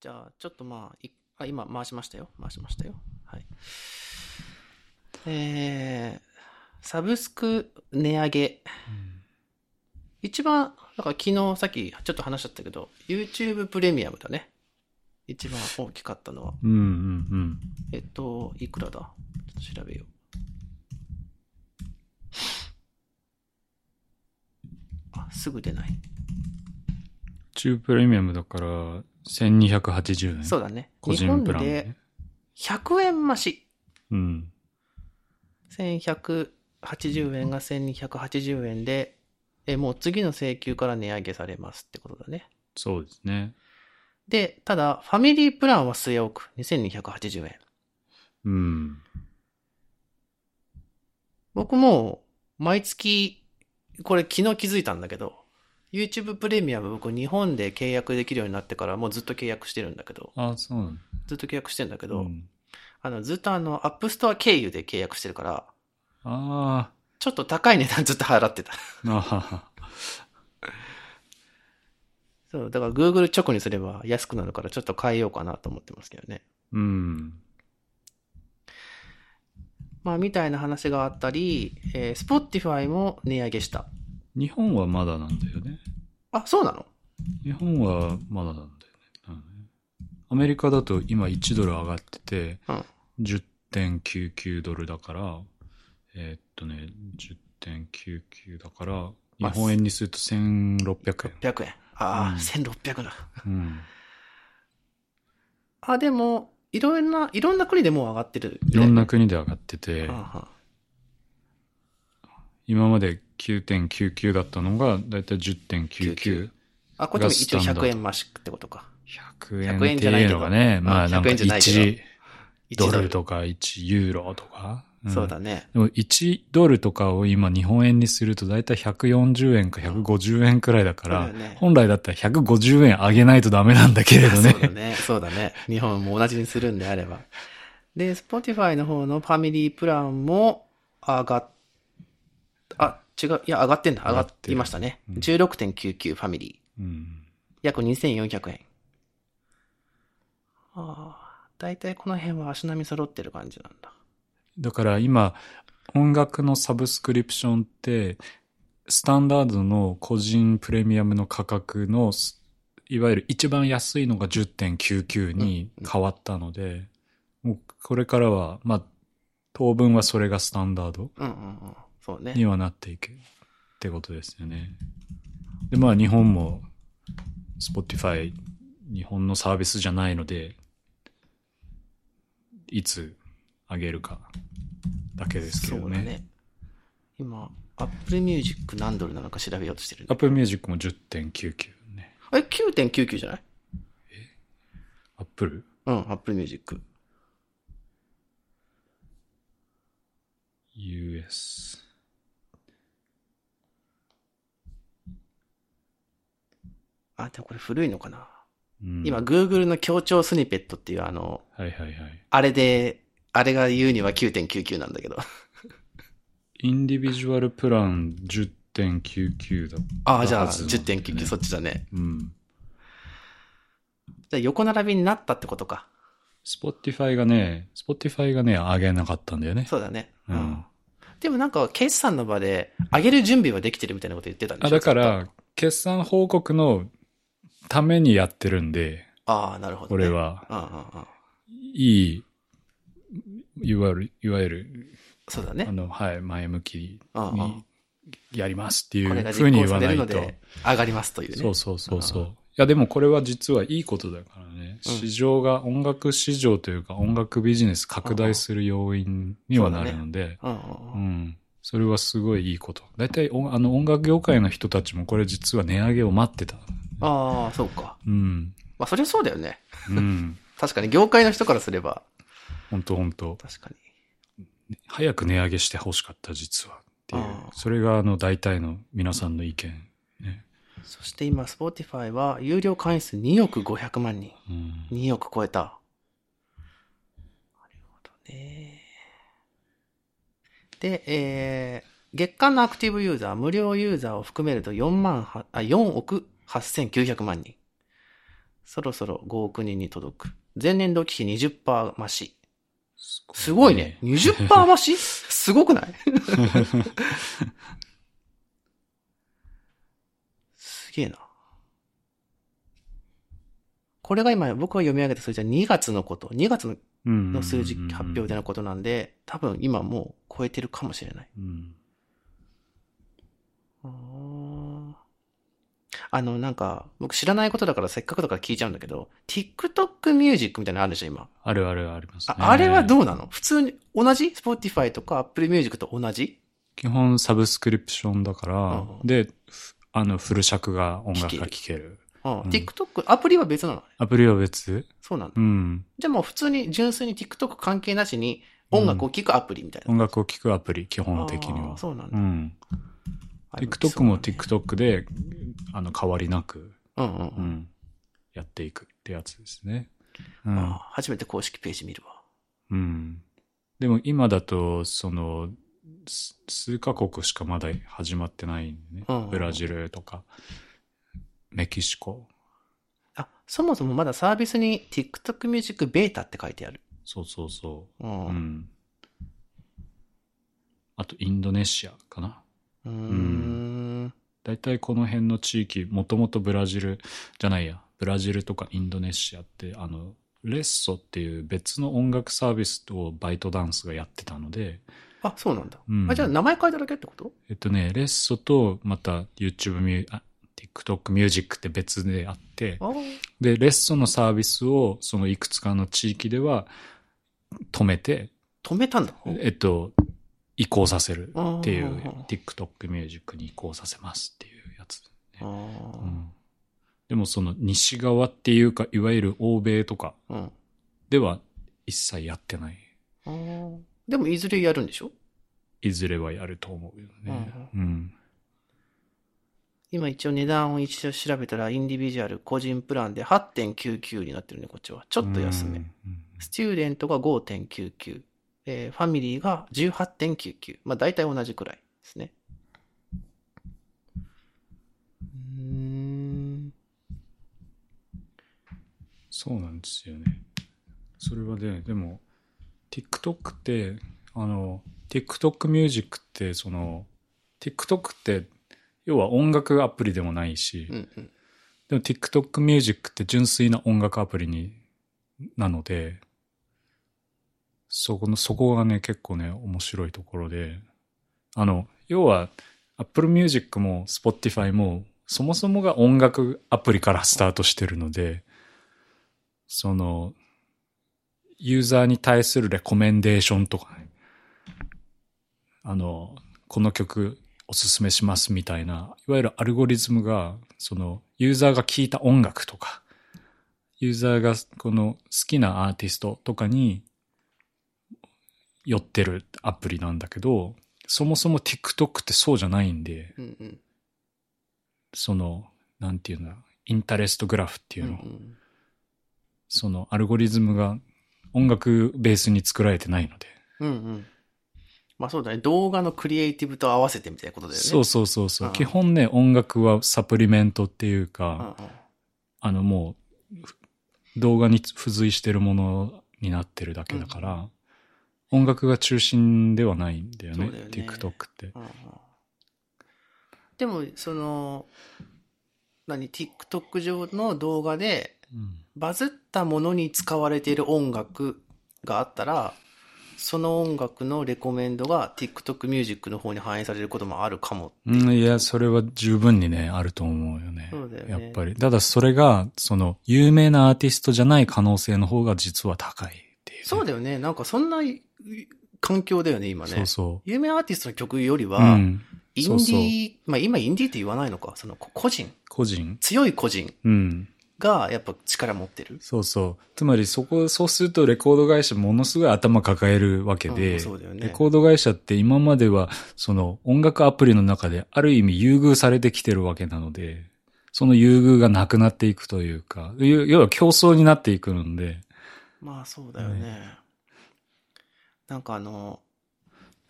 じゃあ、ちょっとまあ、いあ今回しましたよ。回しましたよ。はい。えー、サブスク値上げ。一番、だから昨日さっきちょっと話しちゃったけど、YouTube プレミアムだね。一番大きかったのは。うんうんうん。えっと、いくらだ？ちょっと調べよう。あ、すぐ出ない。中プレミアムだから、1280円。そうだね。個日本人プランね、で100円増し。うん。1180円が1280円で、え、もう次の請求から値上げされますってことだね。そうですね。で、ただ、ファミリープランは据え置く。2280円。うん。僕も、毎月、これ昨日気づいたんだけど、YouTube プレミアム僕日本で契約できるようになってからもうずっと契約してるんだけど、あ、そうなんだ。ずっと契約してるんだけど、うん、あの、ずっとあの、App Store 経由で契約してるから、あちょっと高い値段ずっと払ってた。ーあはは。そう、だから Google 直にすれば安くなるからちょっと変えようかなと思ってますけどね。うん。まあ、みたいな話があったり、えー、Spotify も値上げした。日本はまだなんだよね。あ、そうなの？日本はまだなんだよね。うんアメリカだと今1ドル上がってて、うん。10.99ドルだから、えーっとね、10.99だから、まあ日本円にすると1600 600円。ああ、うん1600だ。円。うん。あ、でも、いろんな、いろんな国でもう上がってる。いろんな国で上がってて、はあは今まで9.99だったのが、だいたい10.99。あ、あこっちも一応がスタンダード100円増しってことか。100円100円じゃないけどっていうのがね、まうんあなんか100円じゃないけど1 1ドルとか1ユーロとか。んそうだね。でも1ドルとかを今日本円にするとだいたい140円か150円くらいだから、ね本来だったら150円上げないとダメなんだけれどね。そうだね。そうだね。日本も同じにするんであれば。で、Spotify の方のファミリープランも上がっ、あ、違う、いや、上がってんだ。上がっていましたね。16.99ファミリー。うん約2400円。ああ、だいたいこの辺は足並み揃ってる感じなんだ。だから今、音楽のサブスクリプションって、スタンダードの個人プレミアムの価格の、すいわゆる一番安いのが10.99に変わったので、もうこれからは、まあ、当分はそれがスタンダードうんうんうん。そうね。にはなっていくってことですよね。で、まあ日本も Spotify 日本のサービスじゃないので、いつ上げるかだけですけどね。そうだね。今、Apple Music 何ドルなのか調べようとしてる。Apple Music も10.99ね。え、9.99じゃない？Apple? うん、Apple Music。US。あ、でもこれ古いのかな？うん今、Google の強調スニペットっていうあの、はいはいはい。あれで、あれが言うには9.99なんだけど。インディビジュアルプラン10.99だ。ああ、じゃあはずなんだよね10.99、そっちだね。うん。じゃあ横並びになったってことか。Spotify がね、Spotify がね、上げなかったんだよね。そうだね。うん。でもなんか、決算の場で、上げる準備はできてるみたいなこと言ってたんであ、しょ？だから、決算報告のためにやってるんで、ああ、なるほど、ね。これ。は、うんうんうん。いい、いわゆる、いわゆる、そうだねあ。の、はい、前向きにやりますっていうふうに言わないと。上がりますというね。そうそうそうそう。いや、でもこれは実はいいことだからね。うん市場が、音楽市場というか音楽ビジネス拡大する要因にはなるので、う。ん。それはすごいいいこと。大体、おあの、音楽業界の人たちもこれ実は値上げを待ってた。ああ、そうか。うん。まあ、そりゃそうだよね。うん。確かに、業界の人からすれば、本当本当確かに。早く値上げしてほしかった、実は。っていうそれが、あの、大体の皆さんの意見。ね。そして今、Spotify は、有料会員数2億500万人。うん。2億超えた。なるほどね。で、えー、月間のアクティブユーザー、無料ユーザーを含めると4万、あ、4億8900万人。そろそろ5億人に届く。前年度期比20%増し。すごいね。20%増し？すごくない？すげえな。これが今僕が読み上げた数字は2月のこと。2月のの数字発表でのことなんで、多分今もう超えてるかもしれない。うん。あの、なんか、僕知らないことだからせっかくだから聞いちゃうんだけど、TikTok ミュージックみたいなのあるでしょ、今。あるあるありますね。ああれはどうなの？普通に、同じ ?Spotify とか Apple Music と同じ？基本サブスクリプションだから、うんで、ふあの、フル尺が音楽が聴ける。TikTok、アプリは別なの？アプリは別？そうなんだ。うん。じゃあもう普通に純粋に TikTok 関係なしに音楽を聴くアプリみたいな。音楽を聴くアプリ、基本的には。そうなんだ。うん。TikTok も TikTok で、あの、変わりなく、うんうんううん。ん。やっていくってやつですね。うん。初めて公式ページ見るわ。うん。でも今だと、その、す数カ国しかまだ始まってないんでね。うんブラジルとか、メキシコ。あ、そもそもまだサービスに TikTok ミュージックベータって書いてある。そうそうそうう。ん。う。うんあと、インドネシアかな。ーん。大体この辺の地域、もともとブラジルじゃないや、ブラジルとかインドネシアって、あの、レッソっていう別の音楽サービスとバイトダンスがやってたので、あ、そうなんだ。うんあ、じゃあ名前変えただけってこと？えっとね、レッソとまた YouTube ミュー、あ、TikTok ミュージックって別であって、あで、レッソのサービスをそのいくつかの地域では止めて、止めたんだ。えっと、移行させるっていううんうんうん TikTok ミュージックに移行させますっていうやつ。あうんでもその西側っていうか、いわゆる欧米とか。では一切やってない。でもいずれやるんでしょ？いずれはやると思うよね。うん。今一応値段を一応調べたらインディビジュアル個人プランで8.99になってるね、こっちは。ちょっと安め。うん。スチューデントが5.99。えーファミリーが18.99。まあ大体同じくらいですね。うーん。そうなんですよね。それはね、でも、TikTok って、あの、TikTok ミュージックって、その、TikTok って、要は音楽アプリでもないし、うんうん。でも TikTok ミュージックって純粋な音楽アプリに、なので、そこの、そこがね、結構ね、面白いところで、あの、要は、Apple Music も Spotify も、そもそもが音楽アプリからスタートしてるので、その、ユーザーに対するレコメンデーションとかね、あの、この曲おすすめしますみたいな、いわゆるアルゴリズムが、その、ユーザーが聴いた音楽とか、ユーザーがこの好きなアーティストとかに寄ってるアプリなんだけど、そもそも TikTok ってそうじゃないんで、うんうん。その、なんていうの、インタレストグラフっていうの、んそのアルゴリズムが音楽ベースに作られてないので。うん。うんうん。まあそうだね。動画のクリエイティブと合わせてみたいなことだよね。そうそうそうそう。うん基本ね、音楽はサプリメントっていううんか、うん。あのもう、ふ動画に付随してるものになってるだけだから、音楽が中心ではないんだよね、そうだよね TikTok って。うんうんでも、その、何、TikTok 上の動画で、うんバズったものに使われている音楽があったら、その音楽のレコメンドが TikTok ミュージックの方に反映されることもあるかも。うん、いや、それは十分にね、あると思うよね。そうだよねやっぱり。ただそれが、その、有名なアーティストじゃない可能性の方が実は高いっていう、ね。そうだよね。なんかそんな環境だよね、今ね。そうそ有名アーティストの曲よりう。は、うん。インディー、そうそうまあ今インディーって言わないのか、そのこ個人、個人。強い個人うん。がやっぱ力持ってる？そうそう。つまりそこ、そうするとレコード会社ものすごい頭抱えるわけうで、んそうだよねレコード会社って今までは、その音楽アプリの中である意味優遇されてきてるわけなので、その優遇がなくなっていくというか、要要は競争になっていくので、まあそうだよね。なんかあの、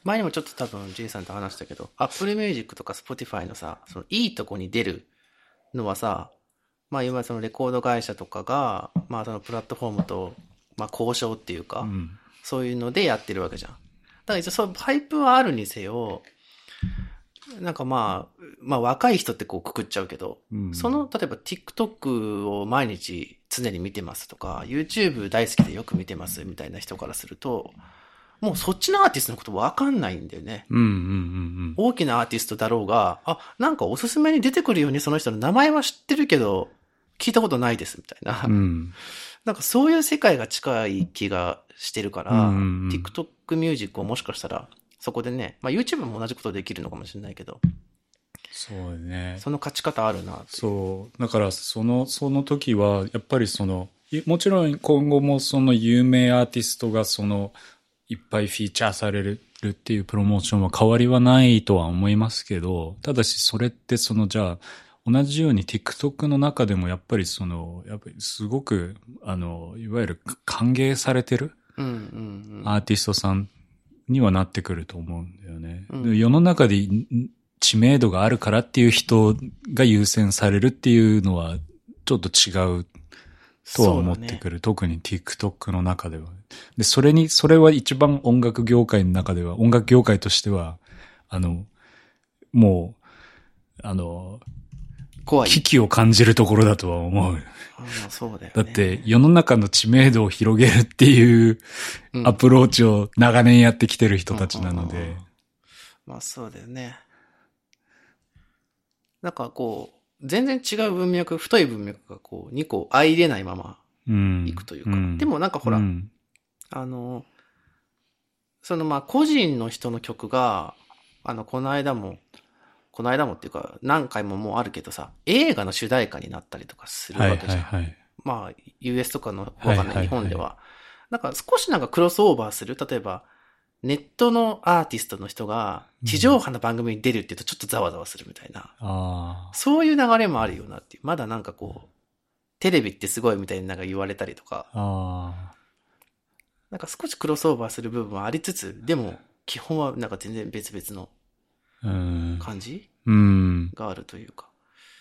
前にもちょっと多分 J さんと話したけど、Apple Music とか Spotify のさ、そのいいとこに出るのはさ、まあ今そのレコード会社とかが、まあそのプラットフォームと、まあ交渉っていうか、うん。そういうのでやってるわけじゃん。だから一応そう、パイプはあるにせよ、なんかまあ、まあ若い人ってこうくくっちゃうけど、うんその、例えば TikTok を毎日常に見てますとか、YouTube 大好きでよく見てますみたいな人からすると、もうそっちのアーティストのことわかんないんだよね。うんうんうん大きなアーティストだろうが、あ、なんかおすすめに出てくるようにその人の名前は知ってるけど、聞いたことないですみたいな。うん。うん。なんかそういう世界が近い気がしてるから、うん TikTok ミュージックをもしかしたら、そこでね、まあ YouTube も同じことできるのかもしれないけど、そうね。その勝ち方あるなそう。だから、その、その時は、やっぱりその、いもちろん今後もその有名アーティストがその、いっぱいフィーチャーされるっていうプロモーションは変わりはないとは思いますけど、ただしそれってその、じゃあ、同じように TikTok の中でもやっぱりその、やっぱりすごく、あの、いわゆる歓迎されてる。アーティストさんにはなってくると思うんだよね。うんで世の中でん知名度があるからっていう人が優先されるっていうのはちょっと違うとは思ってくる。特に TikTok の中では。で、それに、それは一番音楽業界の中では、音楽業界としては、あの、もう、あの、怖い。危機を感じるところだとは思う。ああそうだよね。だって、世の中の知名度を広げるっていううんアプローチを長年やってきてる人たちなのうんうんでうん。まあそうだよね。なんかこう、全然違う文脈、太い文脈がこう、2個相入れないままうん。いくというか。んでもなんかほら、うんあの、そのまあ個人の人の曲が、あの、この間も、この間もっていうか、何回ももうあるけどさ、映画の主題歌になったりとかするはいわけじゃん。はいはい。まあ、US とかの、わかんない、はいはいはい日本では。なんか少しなんかクロスオーバーする。例えば、ネットのアーティストの人が地上波の番組に出るって言うとちょっとざわざわするみたいな。あそういう流れもあるよなっていう。まだなんかこう、テレビってすごいみたいになんか言われたりとか、あ。あなんか少しクロスオーバーする部分はありつつ、でも基本はなんか全然別々の。感じ？うん。があるというか。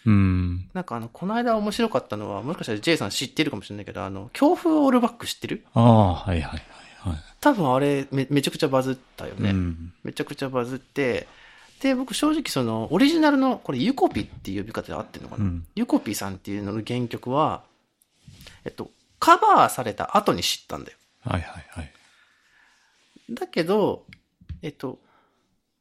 うん。なんかあの、この間面白かったのは、もしかしたら J さん知ってるかもしれないけど、あの、強風オールバック知ってる？ああ、はいはいはいはい。多分あれめ、めちゃくちゃバズったよね。うん。めちゃくちゃバズって、で、僕正直その、オリジナルの、これユコピっていう呼び方で合ってるのかな、うんユコピさんっていうのの原曲は、えっと、カバーされた後に知ったんだよ。はいはいはい。だけど、えっと、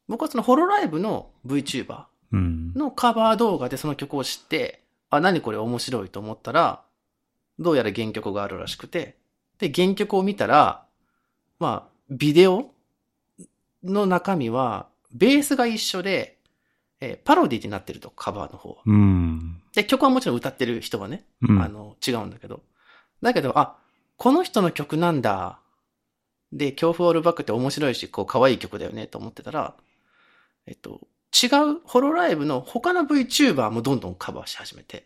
僕はそのホロライブの VTuber うん。のカバー動画でその曲を知って、あ、何これ面白いと思ったら、どうやら原曲があるらしくて、で、原曲を見たら、まあ、ビデオの中身は、ベースが一緒で、えーパロディになってると、カバーの方は。うん。で、曲はもちろん歌ってる人はね、うんあの、違うんだけど。だけど、あ、この人の曲なんだ。で、恐怖オールバックって面白いし、こう、可愛い曲だよね、と思ってたら、えっと、違うホロライブの他の VTuber もどんどんカバーし始めて。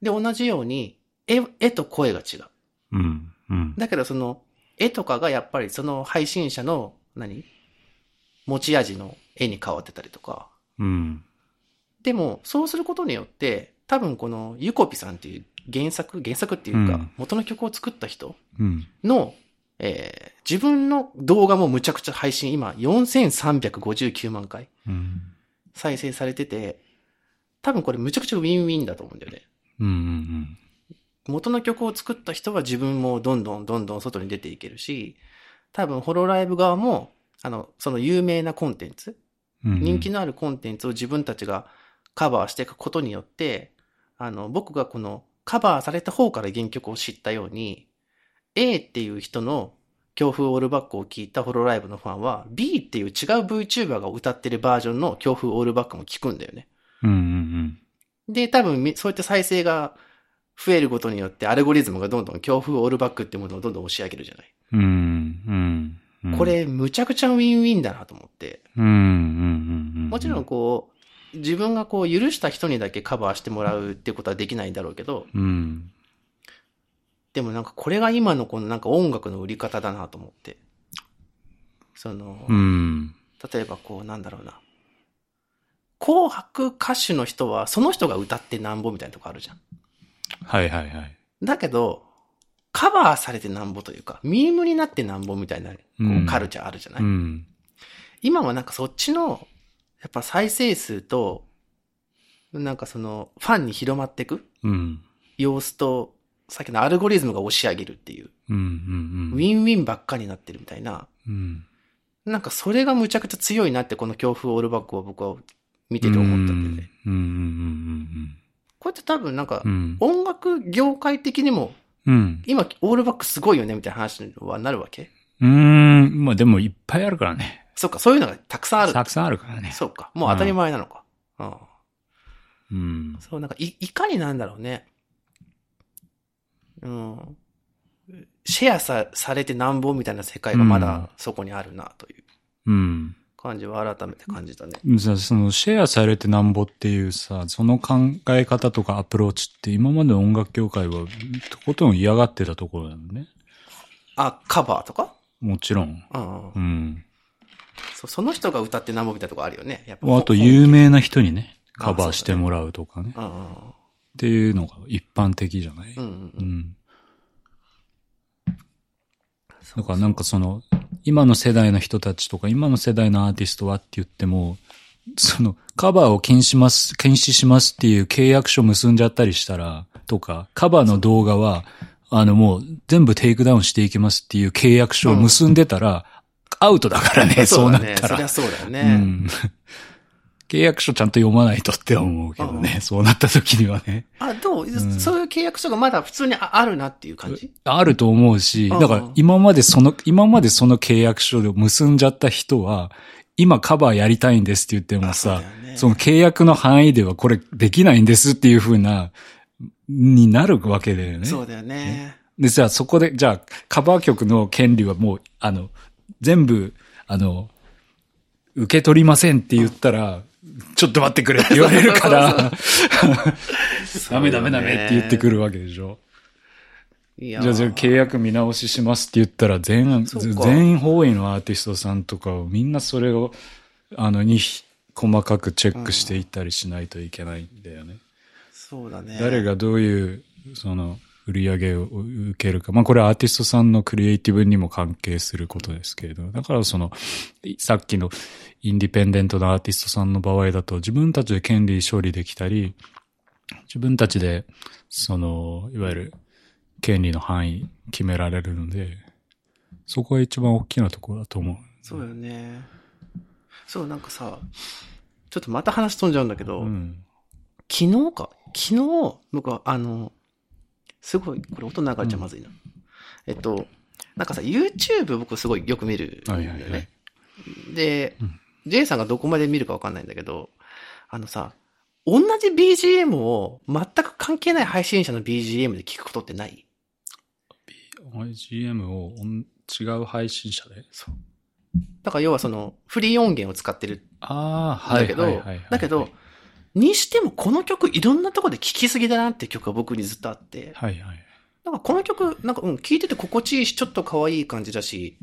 で、同じように、絵、絵と声が違う。うん。うん。だけどその、絵とかがやっぱりその配信者の、何？持ち味の絵に変わってたりとか。うん。でも、そうすることによって、多分このユコピさんっていう原作、原作っていうか、うん元の曲を作った人うん。の、えー自分の動画もむちゃくちゃ配信、今4359万回うん。再生されてて、多分これむちゃくちゃウィンウィンだと思うんだよね。うん。うん。元の曲を作った人は自分もどんどんどんどん外に出ていけるし、多分ホロライブ側も、あの、その有名なコンテンツ、うん。人気のあるコンテンツを自分たちがカバーしていくことによって、あの、僕がこのカバーされた方から原曲を知ったように、A っていう人の強風オールバックを聞いたホロライブのファンは、B っていう違う VTuber が歌ってるバージョンの強風オールバックも聞くんだよね。うん。うん。で、多分み、そういった再生が増えることによって、アルゴリズムがどんどん強風オールバックってものをどんどん押し上げるじゃない。うん。うん。うん。こ、れ、むちゃくちゃウィンウィンだなと思って。うん。うん。うん。もちろんこう、自分がこう許した人にだけカバーしてもらうってことはできないんだろうけど、うん。でもなんかこれが今のこのなんか音楽の売り方だなと思って。その、うん。例えばこうなんだろうな。紅白歌手の人はその人が歌ってなんぼみたいなとこあるじゃん。はいはいはい。だけど、カバーされてなんぼというか、ミームになってなんぼみたいな、こうカルチャーあるじゃない、うん。今はなんかそっちの、やっぱ再生数と、なんかその、ファンに広まっていくうん。様子と、さっきのアルゴリズムが押し上げるっていう、うんうんウィンウィンばっかになってるみたいな、うん。なんかそれがむちゃくちゃ強いなってこの恐怖オールバックを僕は見てて思ったんでね。うんうんうんこうやって多分なんかうんう、ん。音楽業界的にも、うん。今オールバックすごいよねみたいな話はなるわけ？うん。うん。まあでもいっぱいあるからね。そっか、そういうのがたくさんある。たくさんあるからね。そうか、もう当たり前なのか。うん。うん。そう、なんかい、いかになんだろうね。うん。シェアさ、されてなんぼみたいな世界がまうんだそこにあるなといううん。感じは改めて感じたね。じゃあそのシェアされてなんぼっていうさ、その考え方とかアプローチって今までの音楽業界はとことん嫌がってたところなのね。あ、カバーとか？もちろん。うん。うん。そうその人が歌ってなんぼみたいなとこあるよね。やっぱあと有名な人にね、カバーしてもらうとかね。うんうんっていうのが一般的じゃない、うん。うん。だからなんかその、今の世代の人たちとか、今の世代のアーティストはって言っても、その、カバーを禁止します、禁止しますっていう契約書結んじゃったりしたら、とか、カバーの動画は、あのもう全部 take down していきますっていう契約書を結んでたら、アウトだからね、そうな。ったらそりゃ。そうだようね。ん。契約書ちゃんと読まないとって思うけどね、そうなった時にはね。あ、どう、ん。そういう契約書がまだ普通にああるなっていう感じ？あると思うし、うんだから今までその、今までその契約書で結んじゃった人は、今カバーやりたいんですって言ってもさだよね、その契約の範囲ではこれできないんですっていう風な、になるわけだよね。そうだよね。で、じゃあそこで、じゃあカバー曲の権利はもう、あの、全部、あの、受け取りませんって言ったら、ちょっと待ってくれって言われるから、ダメダメダメって言ってくる。るわけでしょ。じゃあ、じゃあ契約見直ししますって言ったら、全、全方位のアーティストさんとかをみんなそれを、あの、に、細かくチェックしていったりしないといけないんだよね。そうだね。誰がどういう、その、売り上げを受けるか。まあ、これはアーティストさんのクリエイティブにも関係することですけれど。だからその、さっきのインディペンデントなアーティストさんの場合だと、自分たちで権利処理できたり、自分たちで、その、いわゆる、権利の範囲決められるので、そこが一番大きなところだと思う。そうよね。そう、なんかさ、ちょっとまた話飛んじゃうんだけど、うん。昨日か？昨日、僕は、あの、すごい、これ音流れちゃまずいな。えっと、なんかさ、YouTube 僕すごいよく見るんだよね。はいはいはいで、うん J さんがどこまで見るかわかんないんだけど、あのさ、同じ BGM を全く関係ない配信者の BGM で聞くことってない？IGM を違う配信者で？そう。だから要はその、フリー音源を使ってるああ、はいだけど。だけど、にしてもこの曲いろんなとこで聴きすぎだなっていう曲が僕にずっとあって、はいはい。なんかこの曲、なんかうん、聴いてて心地いいし、ちょっと可愛い感じだし、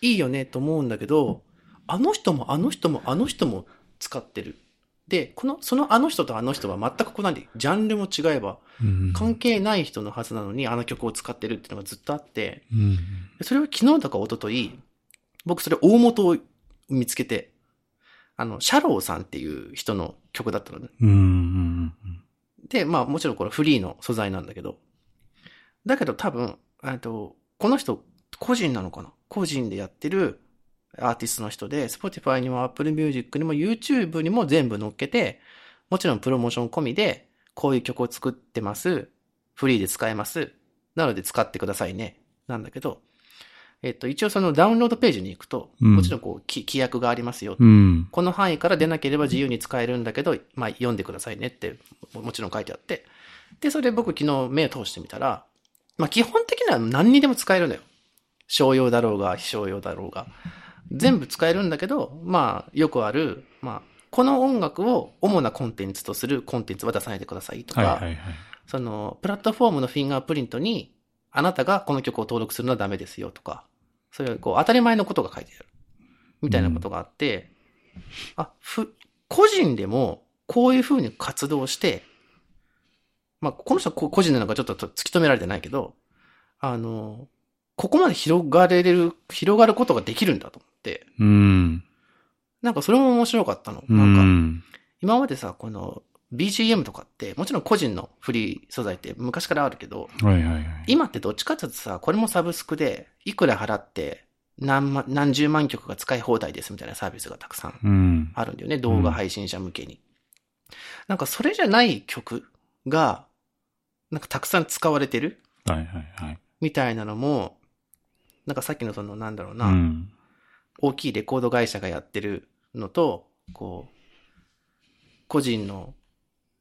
いいよねと思うんだけど、あの人もあの人もあの人も使ってる。で、この、そのあの人とあの人は全くこうなんで、ジャンルも違えば、うん関係ない人のはずなのにあの曲を使ってるっていうのがずっとあって、うん。それを昨日とか一昨日僕それ大元を見つけて、あの、シャローさんっていう人の曲だったのね。うんうんで、まあもちろんこれフリーの素材なんだけど、だけど多分、えっと、この人個人なのかな？個人でやってるアーティストの人で、Spotify にも Apple Music にも YouTube にも全部載っけて、もちろんプロモーション込みで、こういう曲を作ってます。フリーで使えます。なので使ってくださいね。なんだけど、えっと、一応そのダウンロードページに行くと、うんもちろんこう、き規約がありますよ。うん。うん。この範囲から出なければ自由に使えるんだけど、まあ読んでくださいねってももちろん書いてあって。で、それで僕昨日目を通してみたら、まあ基本的には何にでも使えるのよ。商用だろうが、非商用だろうが。全部使えるんだけど、まあよくある、まあ、この音楽を主なコンテンツとするコンテンツは出さないでくださいとか、はいはいはい。その、プラットフォームのフィンガープリントに、あなたがこの曲を登録するのはダメですよとか、そういう、こう、当たり前のことが書いてある。みたいなことがあって、あ、ふ、個人でも、こういう風に活動して、まあ、この人はこ個人なのかちょっと突き止められてないけど、あの、ここまで広がれる、広がることができるんだと思って、うん。なんかそれも面白かったの。うなんか、ん。今までさ、この BGM とかって、もちろん個人のフリー素材って昔からあるけど、はいはいはい。今ってどっちかっていうとさ、これもサブスクで、いくら払って、何万、何十万曲が使い放題ですみたいなサービスがたくさんうん。あるんだよね。動画配信者向けに。なんかそれじゃない曲が、なんかたくさん使われてるはいはいはい。みたいなのも、なんかさっきのそのなんだろうな、うん。大きいレコード会社がやってるのと、こう、個人の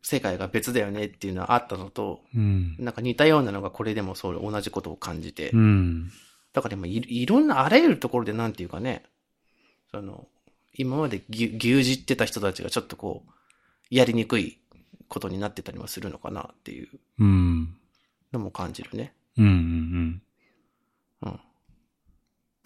世界が別だよねっていうのはあったのと、うん。なんか似たようなのがこれでもそう同じことを感じて、うん。だから今いいろんなあらゆるところでなんていうかね、その、今まで牛耳ってた人たちがちょっとこう、やりにくいことになってたりもするのかなっていううん。のも感じるね。うんうんうん。うん。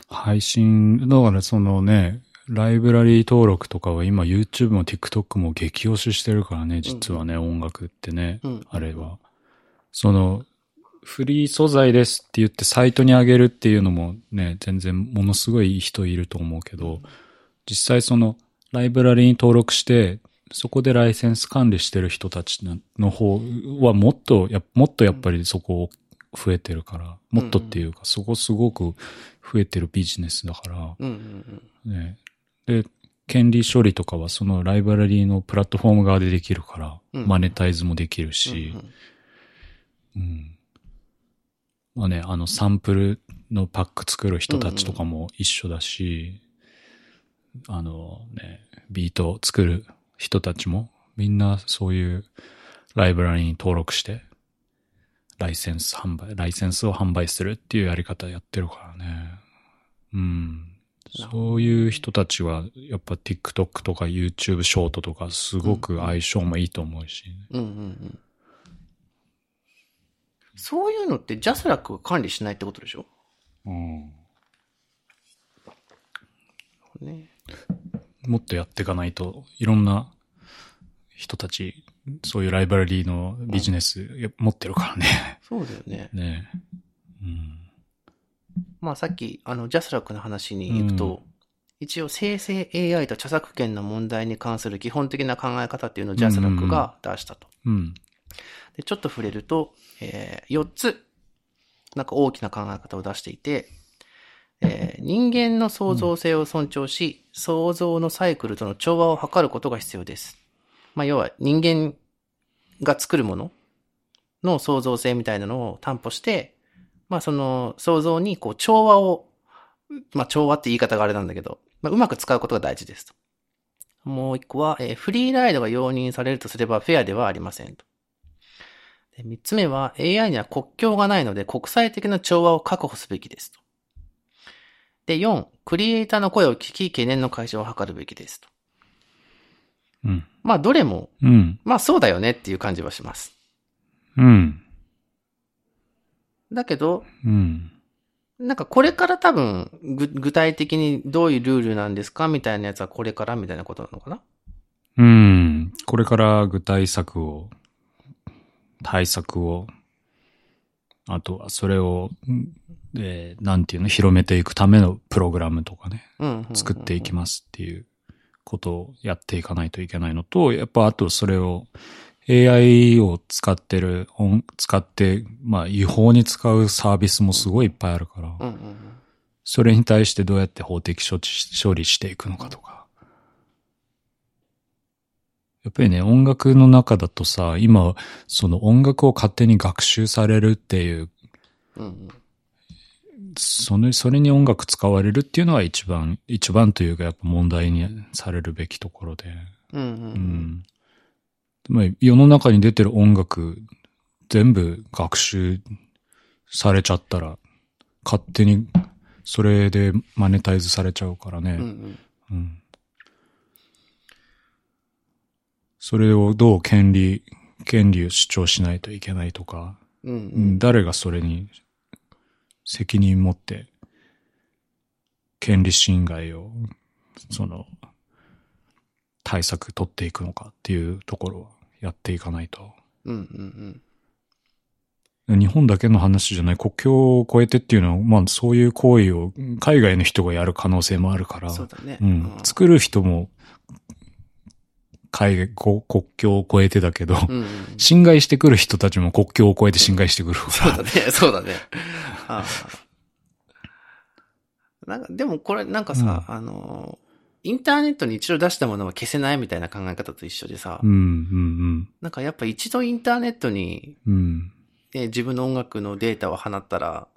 配信、だからそのね、ライブラリー登録とかは今 YouTube も TikTok も激推ししてるからね、実はね、音楽ってね、うん。あれは。その、フリー素材ですって言ってサイトに上げるっていうのもね、全然ものすごい人いると思うけど、実際そのライブラリーに登録して、そこでライセンス管理してる人たちの方はもっとや、もっとやっぱりそこ増えてるから、もっとっていうか、そこすごく増えてるビジネスだから、うんうん。ね。で、権利処理とかはそのライブラリーのプラットフォーム側でできるから、うんマネタイズもできるうん。しう、んうん。まあね、あのサンプルのパック作る人たちとかも一緒だし、あのね、ビートを作る人たちもみんなそういうライブラリーに登録して、ライセンス販売、ライセンスを販売するっていうやり方やってるからね。うん。そういう人たちは、やっぱ TikTok とか YouTube ショートとかすごく相性もいいと思うし、うんうんうん。そういうのってジャスラックが管理しないってことでしょ？うん。ね。もっとやっていかないと、いろんな人たち、そういうライブラリーのビジネスや持ってるからね。そうだよね。ねうん。まあさっき、あの、ジャスラックの話に行くと、うん一応生成 AI と著作権の問題に関する基本的な考え方っていうのをジャスラックが出したと。うん。で、ちょっと触れると、えー、4つ、なんか大きな考え方を出していて、えー人間の創造性を尊重し、創造のサイクルとの調和を図ることが必要です。まあ、要は人間が作るものの創造性みたいなのを担保して、まあ、その創造にこう調和を、まあ、調和って言い方があれなんだけど、まあ、うまく使うことが大事ですと。もう一個は、えーフリーライドが容認されるとすればフェアではありませんと。で三つ目は AI には国境がないので国際的な調和を確保すべきですと。で、4、クリエイターの声を聞き懸念の解消を図るべきですと。うん。まあ、どれも、うん。まあそうだよねっていう感じはします。うん。だけど、うん。なんかこれから多分、ぐ具体的にどういうルールなんですかみたいなやつはこれからみたいなことなのかな？うん。これから具体策を、対策を、あとはそれを、んえーなんていうの、広めていくためのプログラムとかね。作っていきますっていうことをやっていかないといけないのと、やっぱあとそれを AI を使ってる、音使って、まあ違法に使うサービスもすごいいっぱいあるから、うんうんうん。それに対してどうやって法的処置し処理していくのかとか。やっぱりね、音楽の中だとさ、今、その音楽を勝手に学習されるっていう、うんうん。それ、それに音楽使われるっていうのは一番、一番というかやっぱ問題にされるべきところで。うんうんう。うんん。まあ、世の中に出てる音楽、全部学習されちゃったら、勝手にそれでマネタイズされちゃうからね。うんうん。うんそれをどう権利、権利を主張しないといけないとか、うんううんん。誰がそれに責任持って、権利侵害を、その、対策取っていくのかっていうところはやっていかないと。うんうんうん。日本だけの話じゃない、国境を越えてっていうのは、まあそういう行為を海外の人がやる可能性もあるから、そうだね。うん。作る人も、海外、こ国境を越えてだけど、うんうん侵害してくる人たちも国境を越えて侵害してくるから。そうだね、そうだね。ああなんか、でもこれなんかさ、あの、インターネットに一度出したものは消せないみたいな考え方と一緒でさ、うん、うん、なんかやっぱ一度インターネットに、うん。自分の音楽のデータを放ったら、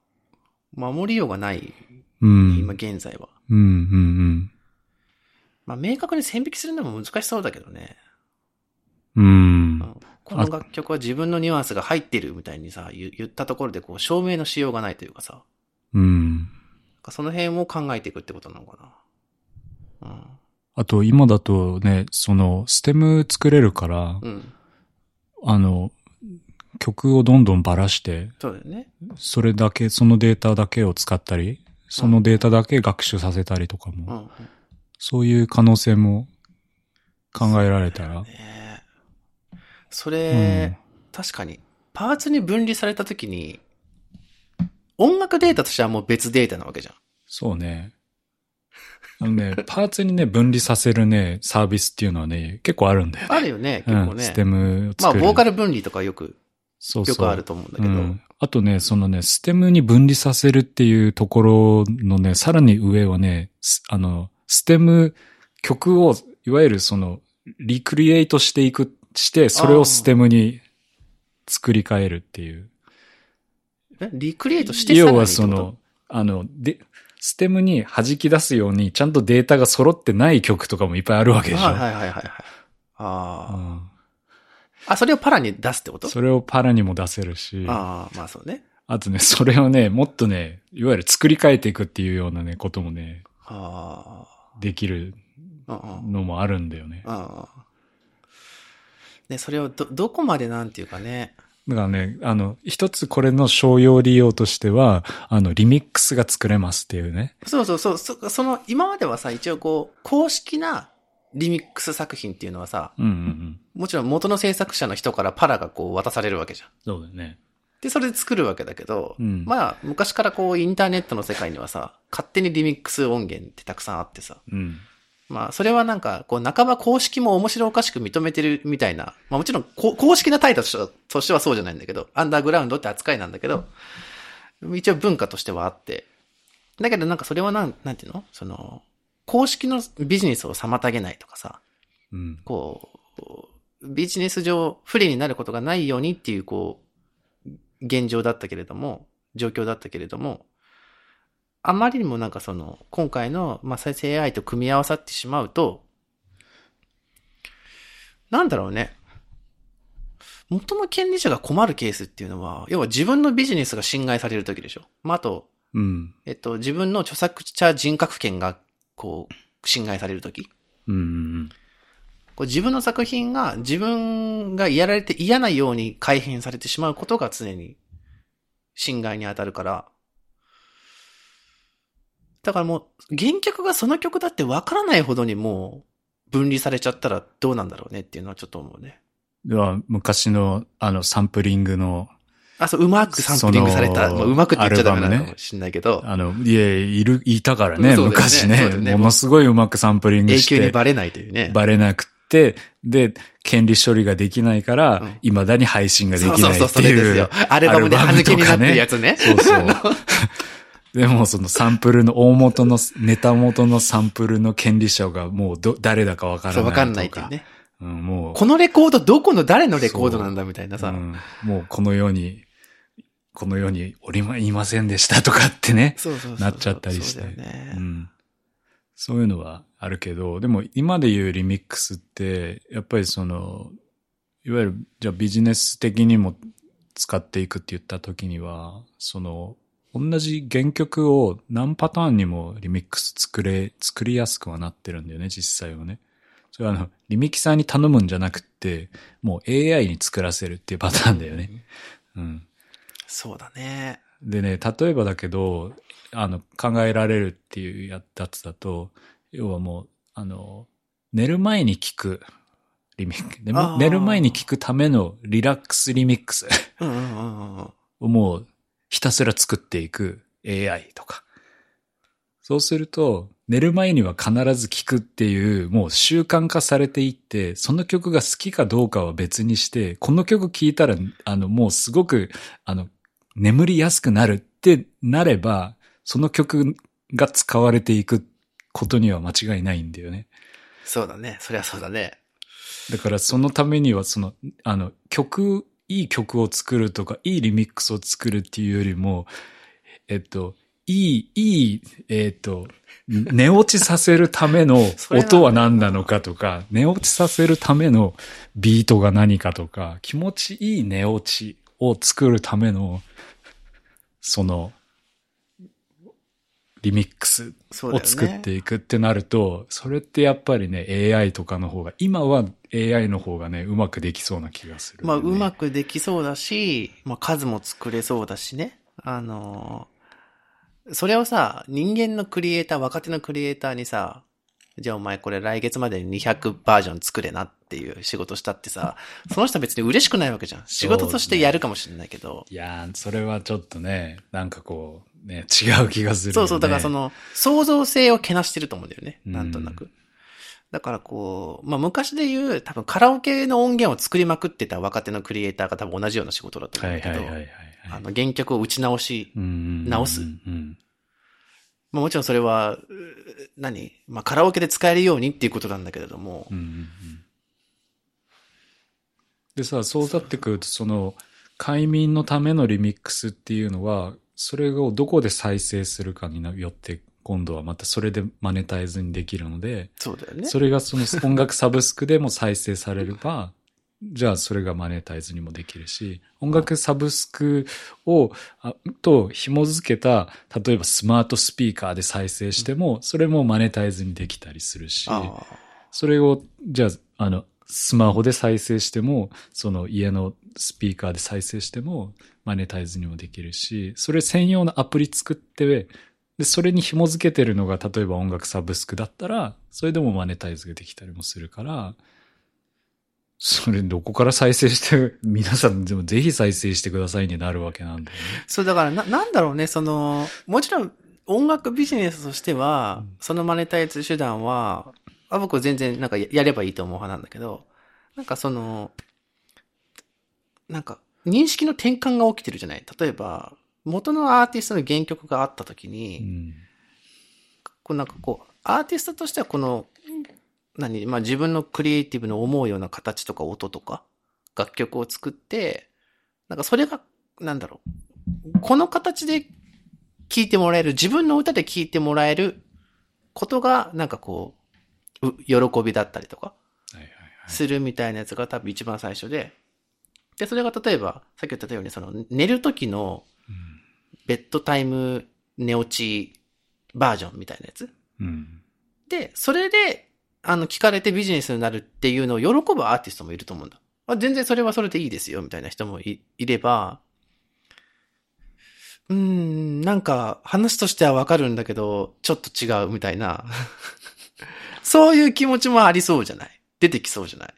守りようがない、うん。今現在は。うん、うん、まあ明確に線引きするのも難しそうだけどね。うん。う。うんんこの楽曲は自分のニュアンスが入ってるみたいにさ、言言ったところでこう証明のしようがないというかさ、うん。その辺を考えていくってことなのかな。うん。あと、今だとね、その、ステム作れるから、うん。あの、曲をどんどんばらして、そうだよね。それだけ、そのデータだけを使ったり、そのデータだけ学習させたりとかも、うんうん。そういう可能性も考えられたら、そうれ、ん確かに、パーツに分離されたときに、音楽データとしてはもう別データなわけじゃん。そうね。あのね、パーツにね、分離させるね、サービスっていうのはね、結構あるんだよね。あるよね、結構ね。うん、ステムをまあ、作る。ボーカル分離とかよく、そうそうよくあると思うんだけど。うん。あとね、そのね、ステムに分離させるっていうところのね、さらに上はね、すあの、ステム、曲を、いわゆるその、リクリエイトしていく、して、それをステムに作り変えるっていう。えリクリエイトして要はその、あの、で、ステムに弾き出すように、ちゃんとデータが揃ってない曲とかもいっぱいあるわけでしょ。はいはいはいはいはい。ああ、うんあ、それをパラに出すってこと？それをパラにも出せるし、あああ、まあそうね。とね、それをね、もっとね、いわゆる作り変えていくっていうようなね、こともね、あできる。のもあるんだよね。ああ。ね、それをど、どこまでなんていうかね。だからね、あの、一つこれの商用利用としては、あの、リミックスが作れますっていうね。そうそうそう、そその、今まではさ、一応こう、公式なリミックス作品っていうのはさ、うんうんうん。もちろん元の制作者の人からパラがこう渡されるわけじゃん。そうだよね。で、それで作るわけだけど、うんまあ、昔からこう、インターネットの世界にはさ、勝手にリミックス音源ってたくさんあってさ、うん。まあ、それはなんか、こう、半ば公式も面白おかしく認めてるみたいな、まあもちろん、こ公式なタイトルとしてはとしてはそうじゃないんだけど、アンダーグラウンドって扱いなんだけど、一応文化としてはあって、だけどなんかそれはなん、なんていうの？その、公式のビジネスを妨げないとかさ、うん。こう、ビジネス上不利になることがないようにっていう、こう、現状だったけれども、状況だったけれども、あまりにもなんかその、今回の、まあ、生成 AI と組み合わさってしまうと、なんだろうね。元の権利者が困るケースっていうのは、要は自分のビジネスが侵害されるときでしょ。まあ、あと、うん。えっと、自分の著作者人格権が、こう、侵害されるとき。うんうんこう自分の作品が自分がやられて嫌なように改変されてしまうことが常に侵害に当たるから。だからもう原曲がその曲だってわからないほどにもう分離されちゃったらどうなんだろうねっていうのはちょっと思うね。では、昔の、あの、サンプリングの、あ、そう、うまくサンプリングされた。まあ、うまくって言っちゃダメなのかもしんないけど、あの、いえ、いる、いたからね、ね昔ねねものすごいうまくサンプリング永して、久にバレないというね。バレなくて、で、権利処理ができないから、うん未だに配信ができないそうそうそう、っていうそれですよ。。アルバムで歯抜けになってるやつね。そうそう。でもそのサンプルの大元の、ネタ元のサンプルの権利者がもうど、誰だかわからないとか。わかんないってね。うん、もう、このレコードどこの誰のレコードなんだみたいなさ。うん、もうこの世に、この世におりま、いませんでしたとかってね。そうそうそうなっちゃったりしてそう。うん。そういうのはあるけど、でも今で言うリミックスって、やっぱりその、いわゆる、じゃあビジネス的にも使っていくって言った時には、その、同じ原曲を何パターンにもリミックス作れ、作りやすくはなってるんだよね、実際はね。それはあの、リミキサーに頼むんじゃなくって、もう AI に作らせるっていうパターンだよね。うん。そうだね。でね、例えばだけど、あの、考えられるっていうやつだと、要はもう、あの、寝る前に聞くリミック。寝る前に聞くためのリラックスリミックス。うんうんうんうんもうひたすら作っていく AI とか。そうすると、寝る前には必ず聴くっていう、もう習慣化されていって、その曲が好きかどうかは別にして、この曲聴いたら、あの、もうすごく、あの、眠りやすくなるってなれば、その曲が使われていくことには間違いないんだよね。そうだね。そりゃそうだね。だからそのためには、その、あの、曲、いい曲を作るとか、いいリミックスを作るっていうよりも、えっと、いい、いい、えっと、寝落ちさせるための 音は何なのかとか、寝落ちさせるためのビートが何かとか、気持ちいい寝落ちを作るための、その、リミックス。を作っていくってなると、それってやっぱりね、AI とかの方が、今は AI の方がね、うまくできそうな気がする、まあ、うまく。くできそうだし、まあ、数も作れそうだしね。あのーそれをさ、人間のクリエイター、若手のクリエイターにさ、じゃあお前これ来月までに200バージョン作れなっていう仕事したってさ、その人は別に嬉しくないわけじゃん。仕事としてやるかもしれないけど。いやー、それはちょっとね、なんかこう、ね、違う気がする、ね。そうそう、だからそ、の、創造性をけなしてると思うんだよね。うんなんとなく。だからこう、まあ昔で言う、多分カラオケの音源を作りまくってた若手のクリエイターが多分同じような仕事だと思はうんだけど、いはいはいはい。あの原曲を打ち直し、うん直すうん。まあもちろんそれは、う何？まあカラオケで使えるようにっていうことなんだけれどもうん。うんうんでさ、そうなってくると、その、快眠のためのリミックスっていうのは、それをどこで再生するかによって、今度はまたそれでマネタイズにできるので、そうだよね。それがその音楽サブスクでも再生されれば、じゃあそれがマネタイズにもできるし、音楽サブスクを、あと紐付けた、例えばスマートスピーカーで再生しても、それもマネタイズにできたりするし、あそれを、じゃあ、あの、スマホで再生しても、その家のスピーカーで再生しても、マネタイズにもできるし、それ専用のアプリ作って、で、それに紐付けてるのが、例えば音楽サブスクだったら、それでもマネタイズができたりもするから、それどこから再生して、皆さんでもぜひ再生してくださいになるわけなんだよね。そう、だからな、なんだろうね、その、もちろん音楽ビジネスとしては、うんそのマネタイズ手段は、あ僕は全然なんかやればいいと思う派なんだけど、なんかその、なんか認識の転換が起きてるじゃない？例えば、元のアーティストの原曲があった時に、うん。こうなんかこう、アーティストとしてはこの、何、まあ自分のクリエイティブの思うような形とか音とか、楽曲を作って、なんかそれが、なんだろう、この形で聴いてもらえる、自分の歌で聴いてもらえることが、なんかこ、う喜びだったりとか。するみたいなやつが多分一番最初で、で、それが例えば、さっき言ったように、その、寝る時のうんベッドタイム寝落ちバージョンみたいなやつ。うん。で、それで、あの、聞かれてビジネスになるっていうのを喜ぶアーティストもいると思うんだ。あ全然それはそれでいいですよ、みたいな人もいいれば、うーん、なんか話としてはわかるんだけど、ちょっと違うみたいな。そういう気持ちもありそうじゃない？出てきそうじゃない、